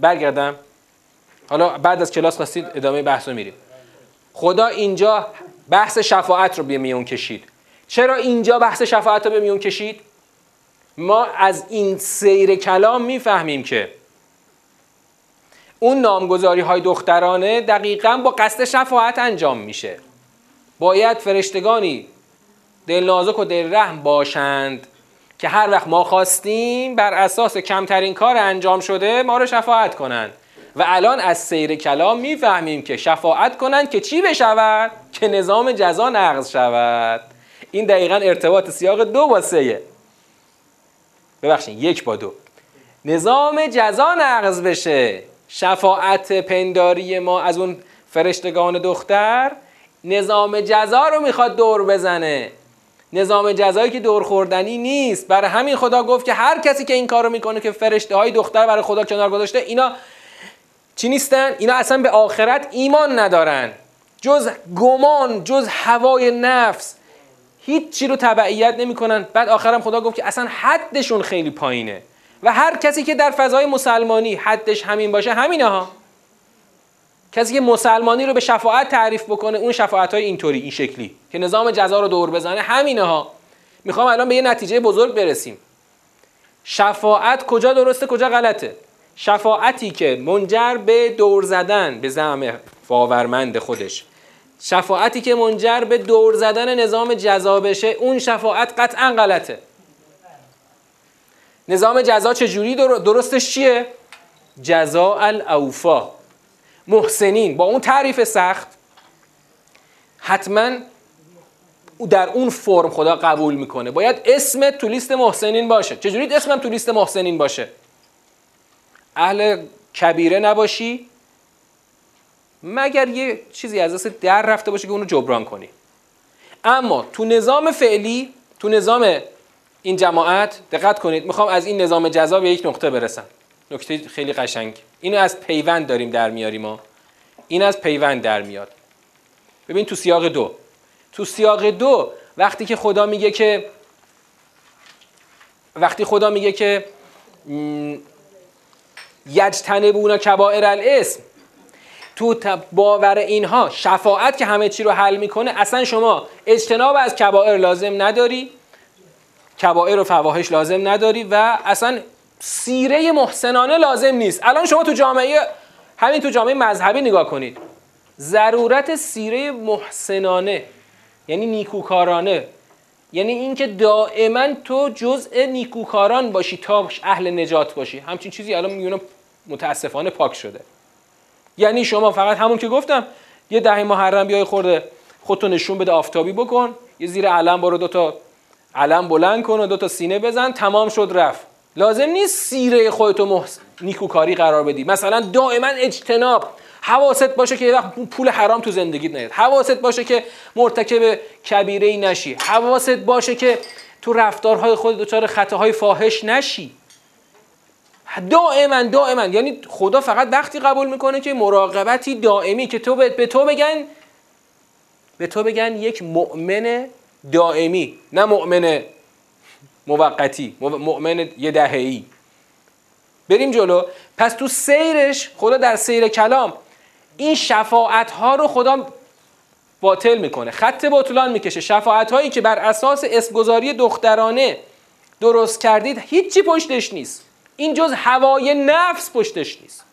برگردم. حالا بعد از کلاس خواستید ادامه بحث رو میریم. خدا اینجا بحث شفاعت رو به میون کشید. چرا اینجا بحث شفاعت رو به میون کشید؟ ما از این سیر کلام می‌فهمیم که اون نامگذاری های دخترانه دقیقا با قصد شفاعت انجام میشه. باید فرشتگانی دل نازک و دل رحم باشند که هر وقت ما خواستیم بر اساس کمترین کار انجام شده ما رو شفاعت کنند. و الان از سیر کلام می‌فهمیم که شفاعت کنند که چی بشود؟ که نظام جزا نقض شود. این دقیقا ارتباط سیاق دو با سه ببخشید یک با دو. نظام جزا نقض بشه. شفاعت پنداری ما از اون فرشتگان دختر نظام جزا رو می‌خواد دور بزنه. نظام جزایی که دور خوردنی نیست. برای همین خدا گفت که هر کسی که این کار رو می‌کنه که فرشته های دختر برای خدا کنار گذاشته اینا چی نیستن؟ اینا اصلا به آخرت ایمان ندارن. جز گمان جز هوای نفس. هیچ چی رو تبعیت نمی‌کنن. بعد آخرم خدا گفت که اصلا حدشون خیلی پایینه. و هر کسی که در فضای مسلمانی حدش همین باشه همینه ها. کسی که مسلمانی رو به شفاعت تعریف بکنه اون شفاعت های اینطوری این شکلی. که نظام جزا رو دور بزنه همینه ها. می‌خوام الان به یه نتیجه بزرگ برسیم. شفاعت کجا درسته کجا غلطه؟ شفاعتی که منجر به دور زدن به زعم باورمند خودش. شفاعتی که منجر به دور زدن نظام جزا بشه اون شفاعت قطعا غلطه. نظام جزا چجوری درستش چیه؟ جزا الاوفا محسنین با اون تعریف سخت. حتما در اون فرم خدا قبول می‌کنه. باید اسم تو لیست محسنین باشه. چجوری اسمم تو لیست محسنین باشه؟ اهل کبیره نباشی. مگر یه چیزی از دست در رفته باشه که اونو جبران کنی. اما تو نظام فعلی تو نظام این جماعت دقت کنید می‌خوام از این نظام جزا به یک نقطه برسم. نکته خیلی قشنگ. اینو از پیوند داریم در میاریم ما. این از پیوند در میاد. ببین تو سیاق دو. تو سیاق دو وقتی که خدا میگه که وقتی خدا میگه که یجتنبون کبائر الاسم. تو باور اینها شفاعت که همه چی رو حل می‌کنه اصلا شما اجتناب از کبائر لازم نداری کبائر و فواحش لازم نداری و اصلا سیره محسنانه لازم نیست. الان شما تو جامعه همین تو جامعه مذهبی نگاه کنید. ضرورت سیره محسنانه یعنی نیکوکارانه یعنی اینکه دائما تو جزء نیکوکاران باشی تا اهل نجات باشی. همچین چیزی الان می‌بینم متاسفانه پاک شده. یعنی شما فقط همون که گفتم یه دهه محرم بیای خورده خودتو نشون بده آفتابی بکن یه زیر علم برو دوتا علم بلند کن و دوتا سینه بزن تمام شد رفت. لازم نیست سیره خودتو محس... نیکوکاری قرار بدی. مثلا دائما اجتناب. حواست باشه که یه وقت پول حرام تو زندگیت نیاد. حواست باشه که مرتکب کبیره ای نشی. حواست باشه که تو رفتارهای خود دچار خطاهای فاحش نشی. دائما دائما. یعنی خدا فقط وقتی قبول می‌کنه که مراقبتی دائمی که تو به تو بگن به تو بگن یک مؤمن دائمی. نه مؤمن موقتی. مؤمن یه دهه‌ای. بریم جلو. پس تو سیرش خدا در سیر کلام این شفاعت ها رو خدا باطل می‌کنه. خط بطلان می‌کشه. شفاعت هایی که بر اساس اسمگذاری دخترانه درست کردید هیچی پشتش نیست. این جز هوای نفس پشتش نیست.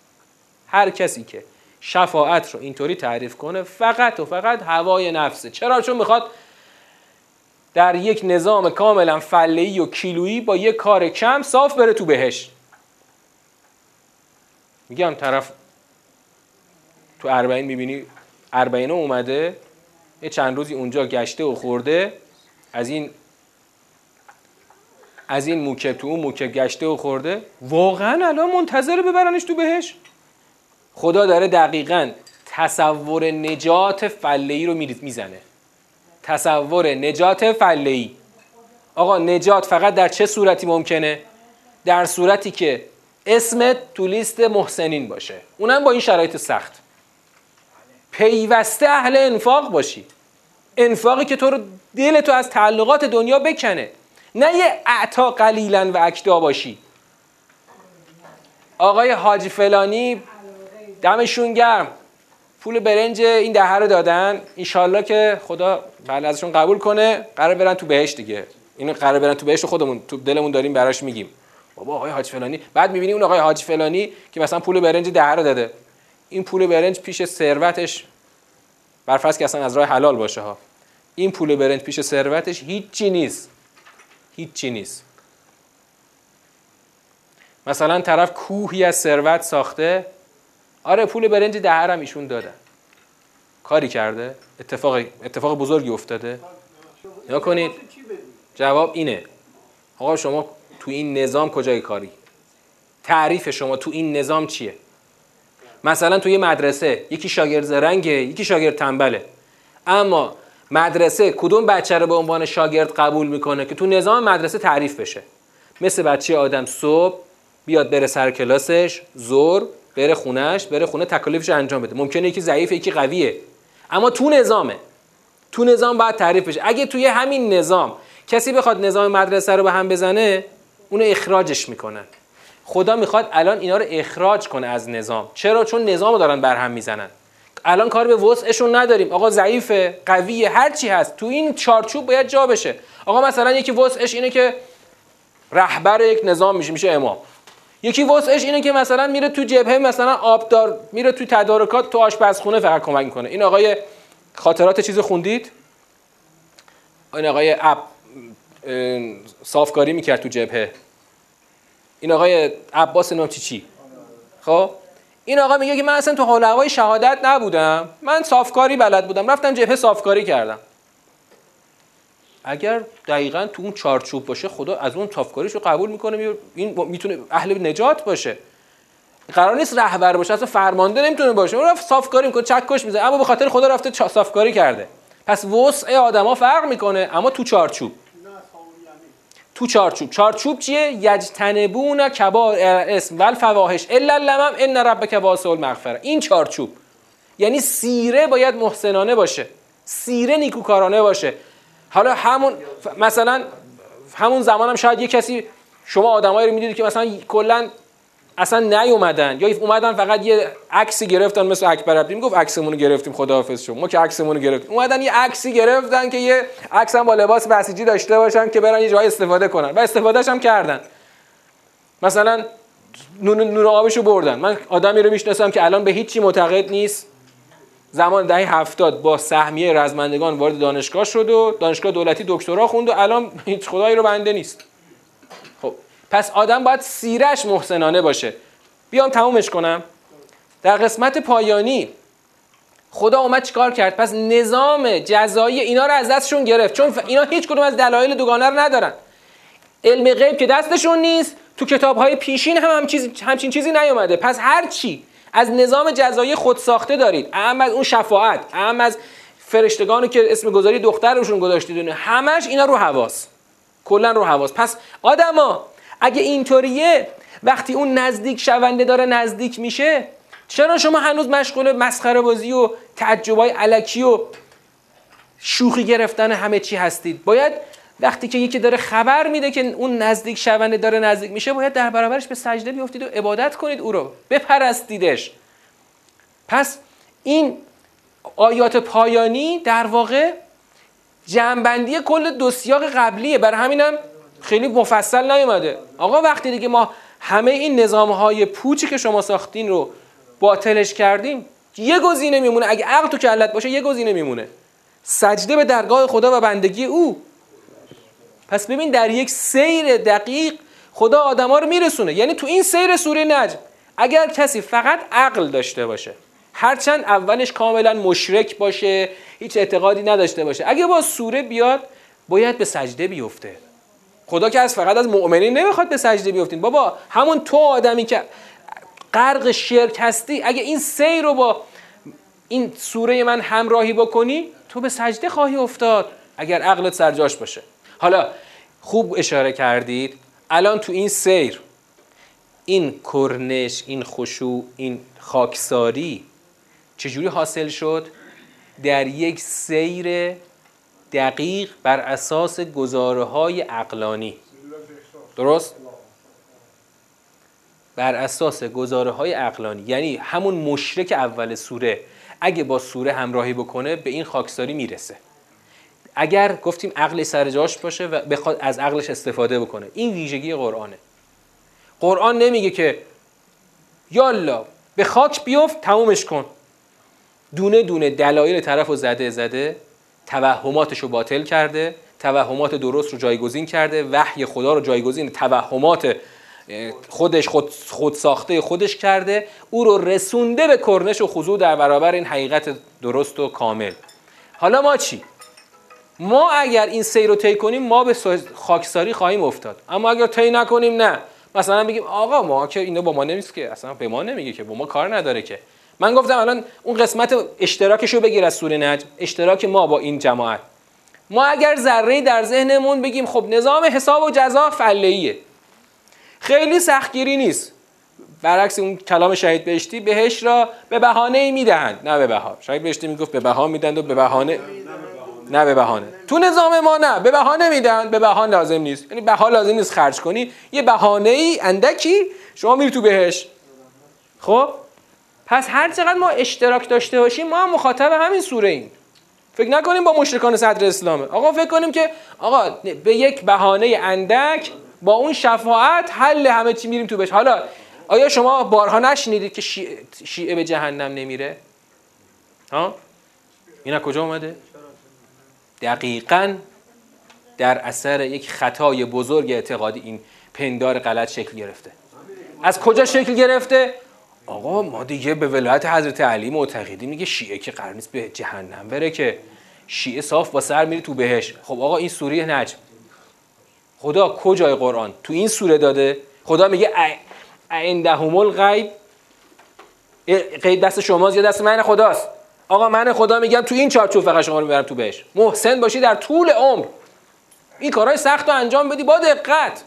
هر کسی که شفاعت رو اینطوری تعریف کنه فقط و فقط هوای نفسه. چرا؟ چون می‌خواد در یک نظام کاملا فلهی و کیلویی با یک کار کم صاف بره تو بهش میگم طرف تو اربعین می‌بینی؟ اربعین اومده یه چند روزی اونجا گشته و خورده. از این از این موکب تو اون موکب گشته و خورده. واقعا الان منتظر ببرنش تو بهش. خدا داره دقیقا تصور نجات فلهی رو می‌زنه. تصور نجات فلهی آقا نجات فقط در چه صورتی ممکنه؟ در صورتی که اسمت تو لیست محسنین باشه. اونم با این شرایط سخت. پیوسته اهل انفاق باشی. انفاقی که تو رو دل تو از تعلقات دنیا بکنه. نه یه اعتا قلیلا و اکدا باشی. آقای حاجی فلانی دمشون گرم. پول برنج این دهه رو دادن. انشالله که خدا بله ازشون قبول کنه قرار برن تو بهش دیگه. اینو قرار برن تو بهش خودمون تو دلمون داریم براش میگیم. بابا آقای حاج فلانی بعد می‌بینی اون آقای حاج فلانی که مثلا پول برنج ده رو داده. این پول برنج پیش ثروتش برفرض که اصلا از راه حلال باشه ها. این پول برنج پیش ثروتش هیچی نیست. هیچی نیست. مثلا طرف کوهی از ثروت ساخته آره پول برنج ده هم ایشون دادن کاری کرده اتفاق اتفاق بزرگی افتاده. یا کنید جواب اینه. آقا شما تو این نظام کجای کاری؟ تعریف شما تو این نظام چیه؟ مثلا توی مدرسه یکی شاگرد زرنگه یکی شاگرد تنبله. اما مدرسه کدوم بچه رو به عنوان شاگرد قبول می‌کنه که تو نظام مدرسه تعریف بشه؟ مثل بچه آدم صبح بیاد بره سر کلاسش زور بره خونهش بره خونه تکالیفش انجام بده. ممکنه یکی ضعیف یکی قویه. اما تو نظامه. تو نظام باید تعریف بشه. اگه توی همین نظام کسی بخواد نظام مدرسه رو به هم بزنه اونو اخراجش می‌کنن. خدا می‌خواد الان اینا رو اخراج کنه از نظام. چرا؟ چون نظام رو دارن برهم می‌زنن. الان کار به وسعشون نداریم. آقا ضعیفه قویه هر چی هست. تو این چارچوب باید جا بشه. آقا مثلا یکی وسعش اینه که رهبر یک نظام میشه میشه امام. یکی وسعش اینه که مثلا میره تو جبهه مثلا آبدار میره تو تدارکات تو آشپزخونه فقط کمک می‌کنه. این آقای خاطرات چیز خوندید؟ این آقای اب صافکاری می‌کرد تو جبهه. این آقای عباس چی خب؟ این آقا میگه که من اصلا تو حال هوای شهادت نبودم. من صافکاری بلد بودم. رفتم جبهه صافکاری کردم. اگر دقیقا تو اون چارچوب باشه خدا از اون صافکاریش رو قبول می‌کنه این می‌تونه اهل نجات باشه. قرار نیست رهبر باشه اصلا فرمانده نمی‌تونه باشه. اون رفت صافکاری می‌کنه چکش می‌زنه. اما به خاطر خدا رفته صافکاری کرده. پس وسع آدما فرق می‌کنه اما تو چارچوب. تو چارچوب. چارچوب چیه؟ یجتنبون کبار اسم ول فواحش الا لمم ان ربک واسع المغفره این چارچوب. یعنی سیره باید محسنانه باشه. سیره نیکوکارانه باشه. حالا همون مثلا همون زمان هم شاید یه کسی شما آدمایی رو می‌دیدید که مثلا کلا اصلا نیومدن. یا اومدن فقط یه عکسی گرفتن مثل اکبر عبدی. می‌گفت عکسمون رو گرفتیم خداحافظ شو. ما که عکسمون رو گرفتیم. اومدن یه عکسی گرفتن که یه عکس هم با لباس بسیجی داشته باشن که برن یه جای استفاده کنن. و استفادهش هم کردن. مثلا نون, نون آبشو بردن. من آدمی رو می‌شناسم که الان به هیچی معتقد نیست. زمان دهه هفتاد با سهمیه رزمندگان وارد دانشگاه شد و دانشگاه دولتی دکترا خوند و الان هیچ خدایی رو بنده نیست. پس آدم باید سیرش محسنانه باشه. بیام تمومش کنم. در قسمت پایانی خدا اومد چیکار کرد؟ پس نظام جزایی اینا رو از دستشون گرفت. چون اینا هیچ کدوم از دلایل دوگانه رو ندارن. علم غیب که دستشون نیست تو کتاب های پیشین هم, همچین چیزی نیومده. پس هر چی از نظام جزایی خود ساخته دارید. اهم از اون شفاعت اهم از فرشتگانی که اسم گذاری دخترشون گذاشتید همش اینا رو حواس. کلا رو حواس. پس آدما اگه اینطوریه وقتی اون نزدیک شونده داره نزدیک میشه چرا شما هنوز مشغول مسخره بازی و تعجبای علکی و شوخی گرفتن همه چی هستید؟ باید وقتی که یکی داره خبر میده که اون نزدیک شونده داره نزدیک میشه باید در برابرش به سجده بیفتید و عبادت کنید او رو. بپرستیدش. پس این آیات پایانی در واقع جنبندی کل دو سیاق قبلیه. برای همینم خیلی مفصل نیومده. آقا وقتی دیگه ما همه این نظام های پوچی که شما ساختین رو باطلش کردیم یه گزینه میمونه. اگه عقل تو کلت باشه یه گزینه میمونه. سجده به درگاه خدا و بندگی او. پس ببین در یک سیر دقیق خدا آدما رو میرسونه. یعنی تو این سیر سوره نجم اگر کسی فقط عقل داشته باشه هرچند اولش کاملا مشرک باشه هیچ اعتقادی نداشته باشه اگه با سوره بیاد باید به سجده بیفته. خدا که از فقط از مؤمنین نمی‌خواد به سجده بیفتین. بابا همون تو آدمی که غرق شرک هستی اگه این سیر رو با این سوره من همراهی بکنی تو به سجده خواهی افتاد اگر عقلت سرجاش باشه. حالا خوب اشاره کردید الان تو این سیر این کرنش این خشوع این خاکساری چجوری حاصل شد؟ در یک سیر دقیق بر اساس گزاره های اقلانی درست؟ بر اساس گزاره های اقلانی یعنی همون مشرک اول سوره اگه با سوره همراهی بکنه به این خاکساری می‌رسه. اگر گفتیم عقل سر جاش باشه و بخواد از عقلش استفاده بکنه. این ویژگی قرآنه. قرآن نمیگه که یالا به خاک بیفت تمومش کن. دونه دونه دلایل طرف رو زده زده. توهماتش رو باطل کرده توهمات درست رو جایگزین کرده وحی خدا رو جایگزین توهمات خودش خود, خود ساخته خودش کرده او رو رسونده به کرنش و خضوع در برابر این حقیقت درست و کامل. حالا ما چی؟ ما اگر این سیر رو طی کنیم ما به خاکساری خواهیم افتاد. اما اگر طی نکنیم نه. مثلا بگیم آقا ما که اینو با ما نمیست که اصلا به ما نمیگه که با ما کار نداره که. من گفتم الان اون قسمت اشتراکش رو بگیر از سوره نجم اشتراک ما با این جماعت. ما اگر ذره در ذهنمون بگیم خب نظام حساب و جزا فلهیه خیلی سختگیری نیست. برعکس اون کلام شهید بهشتی بهش را به بهانه می‌دهند. نه به بها شهید بهشتی می‌گفت به بها میدند و به بهانه نه به بهانه. تو نظام ما نه. به بهانه میدن به بهانه لازم نیست. یعنی بها لازم نیست خرج کنی. یه بهانه ای اندکی شما میری تو بهش. خب؟ پس هر چقدر ما اشتراک داشته باشیم ما هم مخاطب همین سوره ایم. فکر نکنیم با مشرکان صدر اسلامه. آقا فکر کنیم که آقا به یک بهانه اندک با اون شفاعت حل همه چی میریم تو بهش. حالا آیا شما بارها نشنیدید که شیعه, به جهنم نمیره؟ ها؟ اینا کجا اومده؟ دقیقا در اثر یک خطای بزرگ اعتقادی این پندار غلط شکل گرفته. از کجا شکل گرفته؟ آقا ما دیگه به ولایت حضرت علی معتقدیم. میگه شیعه که قرار نیست به جهنم بره که شیعه صاف با سر میری تو بهش خب آقا این سوره نجم. خدا کجای قرآن؟ تو این سوره داده. خدا میگه عندهم الغیب. غیب دست شماست یا دست من؟ خداست. آقا من خدا میگم تو این چارچوب فقط شما رو می‌برم تو بهش محسن باشی در طول عمر. این کارهای سخت رو انجام بدی. با دقت.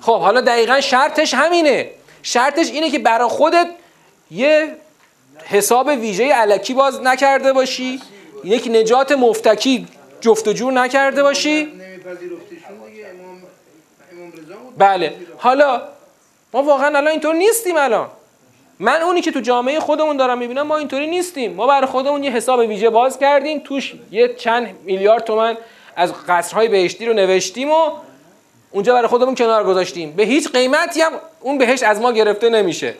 خب حالا دقیقا شرطش همینه. شرطش اینه که برای خودت یه حساب ویژه علکی باز نکرده باشی یک نجات مفتکی جفت و جور نکرده باشی بله. حالا ما واقعا الان اینطور نیستیم الان. من اونی که تو جامعه خودمون دارم می‌بینم ما اینطوری نیستیم. ما برای خودمون یه حساب ویژه باز کردیم توش یه چند میلیارد تومن از قصرهای بهشتی رو نوشتیم و اونجا برای خودمون کنار گذاشتیم. به هیچ قیمتی هم اون بهشت از ما گرفته نمیشه.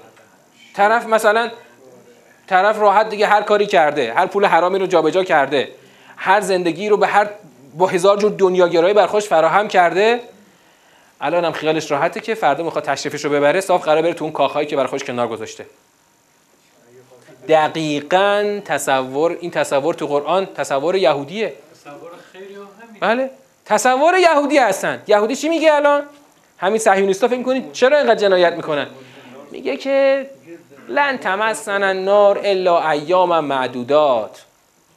طرف مثلا طرف راحت دیگه هر کاری کرده هر پول حرامی رو جابجا کرده هر زندگی رو به هر با هزار جور دنیاگرایی بر خوش فراهم کرده. الان هم خیالش راحته که فردا می‌خواد تشریفش رو ببره صاف قرار بره تو اون کاخهایی که بر خوش کنار گذاشته. دقیقا تصور این تصور تو قرآن تصور یهودیه. تصور بله. تصور یهودی هستن. یهودی چی میگه الان؟ همین صهیونیستا فکر می‌کنید؟ چرا اینقدر جنایت می‌کنن؟ میگه که لن تمسن النار الا ایام معدودات.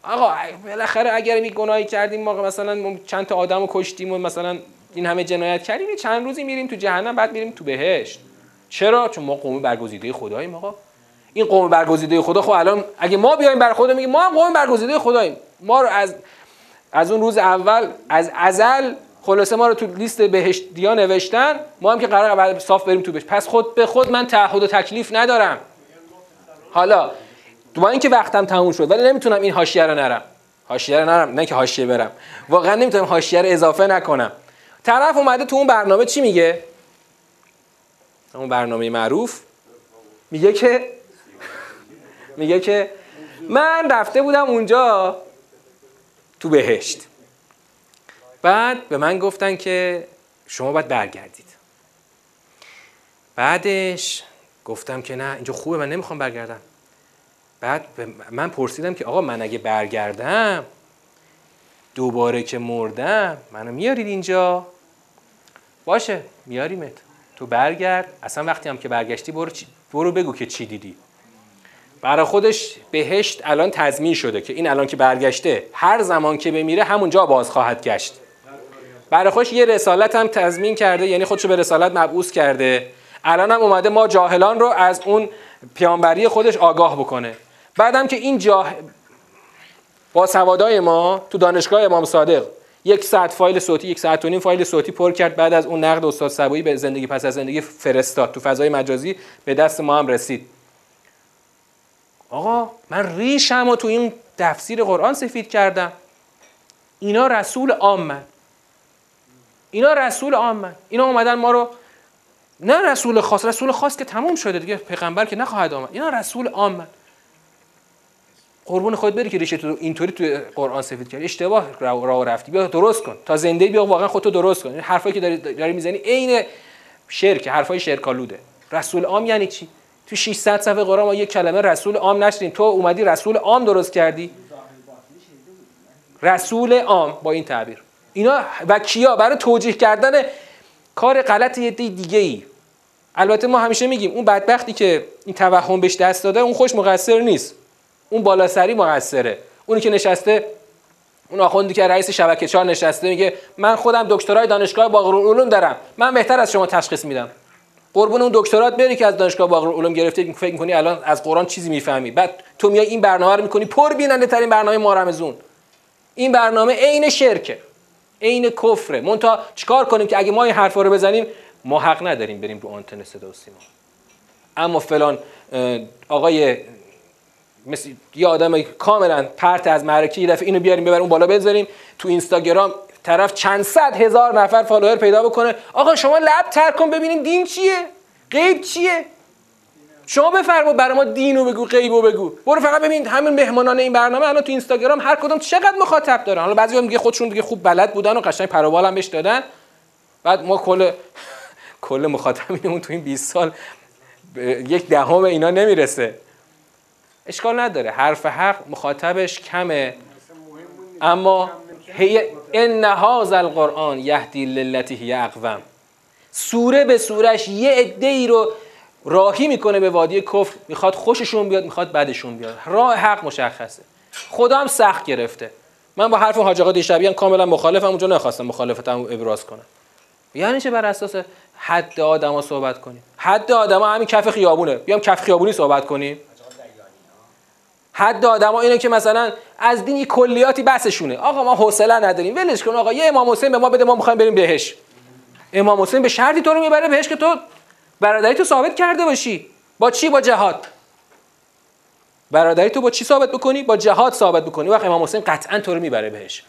آقا بالاخره اگر می گناهی کردیم ما مثلا چند تا آدم رو کشتیم و مثلا این همه جنایت کردیم چند روزی میریم تو جهنم بعد میریم تو بهشت. چرا؟ چون ما قوم برگزیده خداییم آقا. این قوم برگزیده خدا خب الان اگه ما بیایم بر خدا میگیم ما هم قوم برگزیده خداییم. ما رو از از اون روز اول از ازل خلاصه ما رو تو لیست بهشتیا نوشتن. ما هم که قرار صاف بریم تو بهشت. پس خود به خود من تعهد و تکلیف ندارم. حالا با اینکه وقتم تموم شد ولی نمی‌تونم این حاشیه رو نرم. حاشیه رو نرم نه که حاشیه برم. واقعا نمی‌تونم حاشیه رو اضافه نکنم. طرف اومده تو اون برنامه چی میگه؟ اون برنامه معروف. میگه که میگه که من رفته بودم اونجا. تو بهشت. بعد به من گفتن که شما باید برگردید. بعدش گفتم که نه اینجا خوبه من نمی‌خوام برگردم. بعد من پرسیدم که آقا من اگه برگردم دوباره که مردم منو میارید اینجا؟ باشه میاریمت. تو برگرد. اصلا وقتی هم که برگشتی برو, برو بگو که چی دیدی. برای خودش بهشت الان تضمین شده که این الان که برگشته هر زمان که بمیره همونجا باز خواهد گشت. برای خودش یه رسالت هم تضمین کرده یعنی خودشو به رسالت مبعوث کرده. الان هم اومده ما جاهلان رو از اون پیانبری خودش آگاه بکنه. بعدم که این جاه با سوادای ما تو دانشگاه امام صادق یک ساعت فایل صوتی یک ساعت و نیم فایل صوتی پر کرد بعد از اون نقد استاد سبایی به زندگی پس از زندگی فرستاد تو فضای مجازی به دست ما هم رسید. آقا من ریشم و تو این تفسیر قرآن سفید کردم. اینا رسول عامن اینا رسول عامن اینا اومدن ما رو نه رسول خاص رسول خاص که تموم شده دیگه پیغمبر که نخواهد آمد. اینا رسول عامن قربون خود بری که ریشه تو اینطوری تو قرآن سفید کردی. اشتباه راه رفتی. بیا درست کن. تا زنده بیا واقعا خودتو درست کن. این حرفایی که داری, داری می‌زنی عین شرک. حرفای شرکالوده رسول عام یعنی چی؟ تو 600 صفحه قرآن ما یک کلمه رسول عام نشدیم تو اومدی رسول عام درست کردی؟ رسول عام با این تعبیر. اینا و کیا؟ برای توجیه کردن کار غلط یه دیگه ای البته ما همیشه میگیم اون بدبختی که این توهم بهش دست داده اون خوش مقصر نیست. اون بالا سری مقصره. اونی که نشسته اون آخوندی که رئیس شبکه چهار نشسته میگه من خودم دکترای دانشگاه باقر علوم دارم. من بهتر از شما تشخیص میدم. قربون اون دکترات بری که از دانشگاه باقر علوم گرفته فکر می‌کنی الان از قرآن چیزی می‌فهمی. بعد تو میای این برنامه رو می‌کنی پر بیننده ترین برنامه مارمزون. این برنامه عین شرکه عین کفره. مونتا چیکار کنیم که اگه ما این حرفا رو بزنیم ما حق نداریم بریم رو آنتن صدا و سیما. اما فلان آقای مثل یه آدم کاملا پرت از معرکه یه دفعه اینو بیاریم ببریم اون بالا بذاریم. تو اینستاگرام طرف چند صد هزار نفر فالوور پیدا بکنه. آقا شما لب تر کن ببینیم دین چیه؟ غیب چیه؟ شما بفرما برای ما دینو بگو غیبو بگو. برو فقط ببین همین مهمانان این برنامه الان تو اینستاگرام هر کدوم چقدر مخاطب دارن. حالا بعضی میگه خودشون دیگه خوب بلد بودن و قشنگ پروبال هم بهش دادن. بعد ما کل کل مخاطبینمون تو این 20 سال یک دهم اینا نمی‌رسه. اشکال نداره. حرف حق مخاطبش کمه. اما هی ان هذا القرآن یهدی للتی هی اقوم. سوره به سورش یه عده ای رو راهی می‌کنه به وادی کفر می‌خواد خوششون بیاد می‌خواد بدشون بیاد. راه حق مشخصه. خدا هم سخت گرفته. من با حرف حاج آقا دیشبی کاملا مخالفم اونجا نخواستم مخالفتم ابراز کنم. یعنی چه؟ بر اساس حد آدما صحبت کنیم. حد آدما همین کف خیابونه. بیام کف خیابونی صحبت کنیم. حد آدما اینه که مثلا از دینی کلیاتی بسشونه آقا ما حوصله نداریم. ولش کن آقا یه امام حسین به ما بده ما می‌خوایم بریم بهش. امام حسین به شرطی تو رو می‌بره بهش که تو برادری تو ثابت کرده باشی. با چی؟ با جهاد. برادری تو با چی ثابت بکنی؟ با جهاد ثابت بکنی. وقت امام حسین قطعا تو رو می‌بره بهش.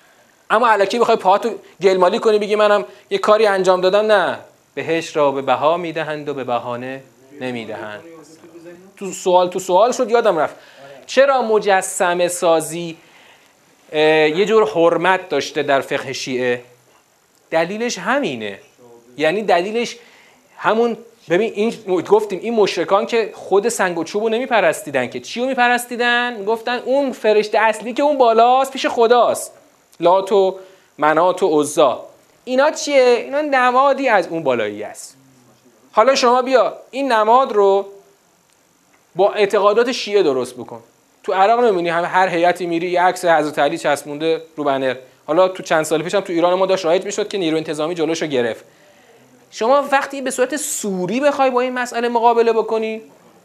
اما علکی بخوای پاهاتو گلمالی کنی بگی منم یه کاری انجام دادم نه. بهش را به بها می‌دهند و به بهانه نمی‌دهند. تو سوال تو سوال شد یادم رفت. چرا مجسمه سازی یه جور حرمت داشته در فقه شیعه؟ دلیلش همینه. یعنی دلیلش همون ببین این گفتیم این مشرکان که خود سنگ و چوب رو نمیپرستیدن که چی رو میپرستیدن؟ گفتن اون فرشته اصلی که اون بالاست پیش خداست. لات و منات و عزا. اینا چیه؟ اینا نمادی از اون بالایی است. حالا شما بیا این نماد رو با اعتقادات شیعه درست بکن. تو عراق نمی‌بینی همه هر هیئتی میری یه عکس حضرت علی چسبونده رو بنر. حالا تو چند سال پیشم تو ایران ما داشت رایج می‌شد که نیرو انتظامی جلوشو گرفت. شما وقتی به صورت سوری بخوای با این مسئله مقابله بکنی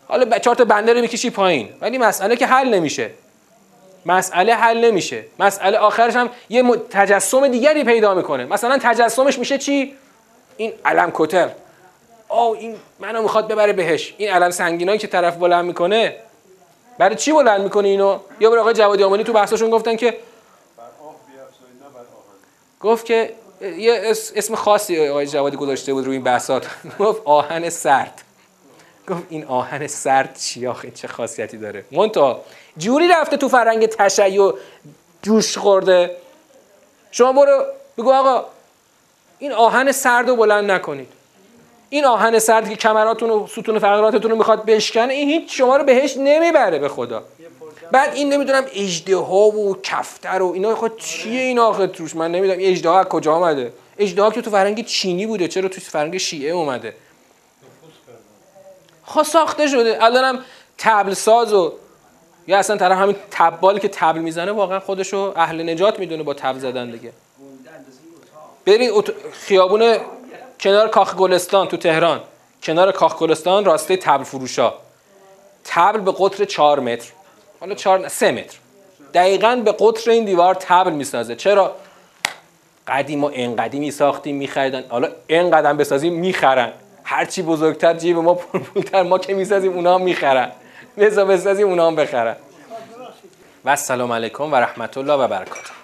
حالا چهار تا بنده رو می‌کشی پایین. ولی مسئله که حل نمیشه. مسئله حل نمیشه. مسئله آخرش هم یه تجسم دیگری پیدا می‌کنه. مثلا تجسمش میشه چی؟ این علم کتر. او این منو می‌خواد ببره بهش. این علم سنگینایی که طرف بلند می‌کنه برای چی بلند می‌کنه اینو؟ یا برای آقای جوادی آمانی تو بحثشون گفتن که گفت که یه اسم خاصی آقای جوادی گذاشته بود روی این بحثات. گفت آهن سرد. گفت این آهن سرد چی آخه؟ چه خاصیتی داره؟ مونتا جوری رفته تو فرنگ تشیع جوش خورده. شما برو بگو آقا این آهن سرد رو بلند نکنید. این آهن سرد که کمراتون و ستون فقراتتون رو می‌خواد بشکنه این هیچ شما رو بهش نمی‌بره به خدا. بعد این نمی‌دونم اجده ها و کفتر و اینا خود چیه این آخه توش؟ من نمی‌دونم این اجده ها کجا آمده اجده ها که تو فرنگ چینی بوده چرا تو فرنگ شیعه اومده؟ خب ساخته شده. الانم تبل ساز و یا اصلا طرف همین تبالی که تبل می‌زنه واقعا خودشو اهل نجات می‌دونه با تبل زدن دیگه. برید خیابون کنار کاخ گلستان تو تهران. کنار کاخ گلستان راسته تبل فروشا. تبل به قطر 4 متر. حالا 4 3 متر. دقیقا به قطر این دیوار تبل می‌سازه. چرا؟ قدیم ما انقدی میساختیم میخریدن. حالا اینقدر بسازیم می‌خرن. هرچی بزرگتر جیب ما پولتر ما که می‌سازیم اونا هم می‌خرن. لذا بسازیم اونا هم بخرن. و السلام علیکم و رحمت الله و برکاته.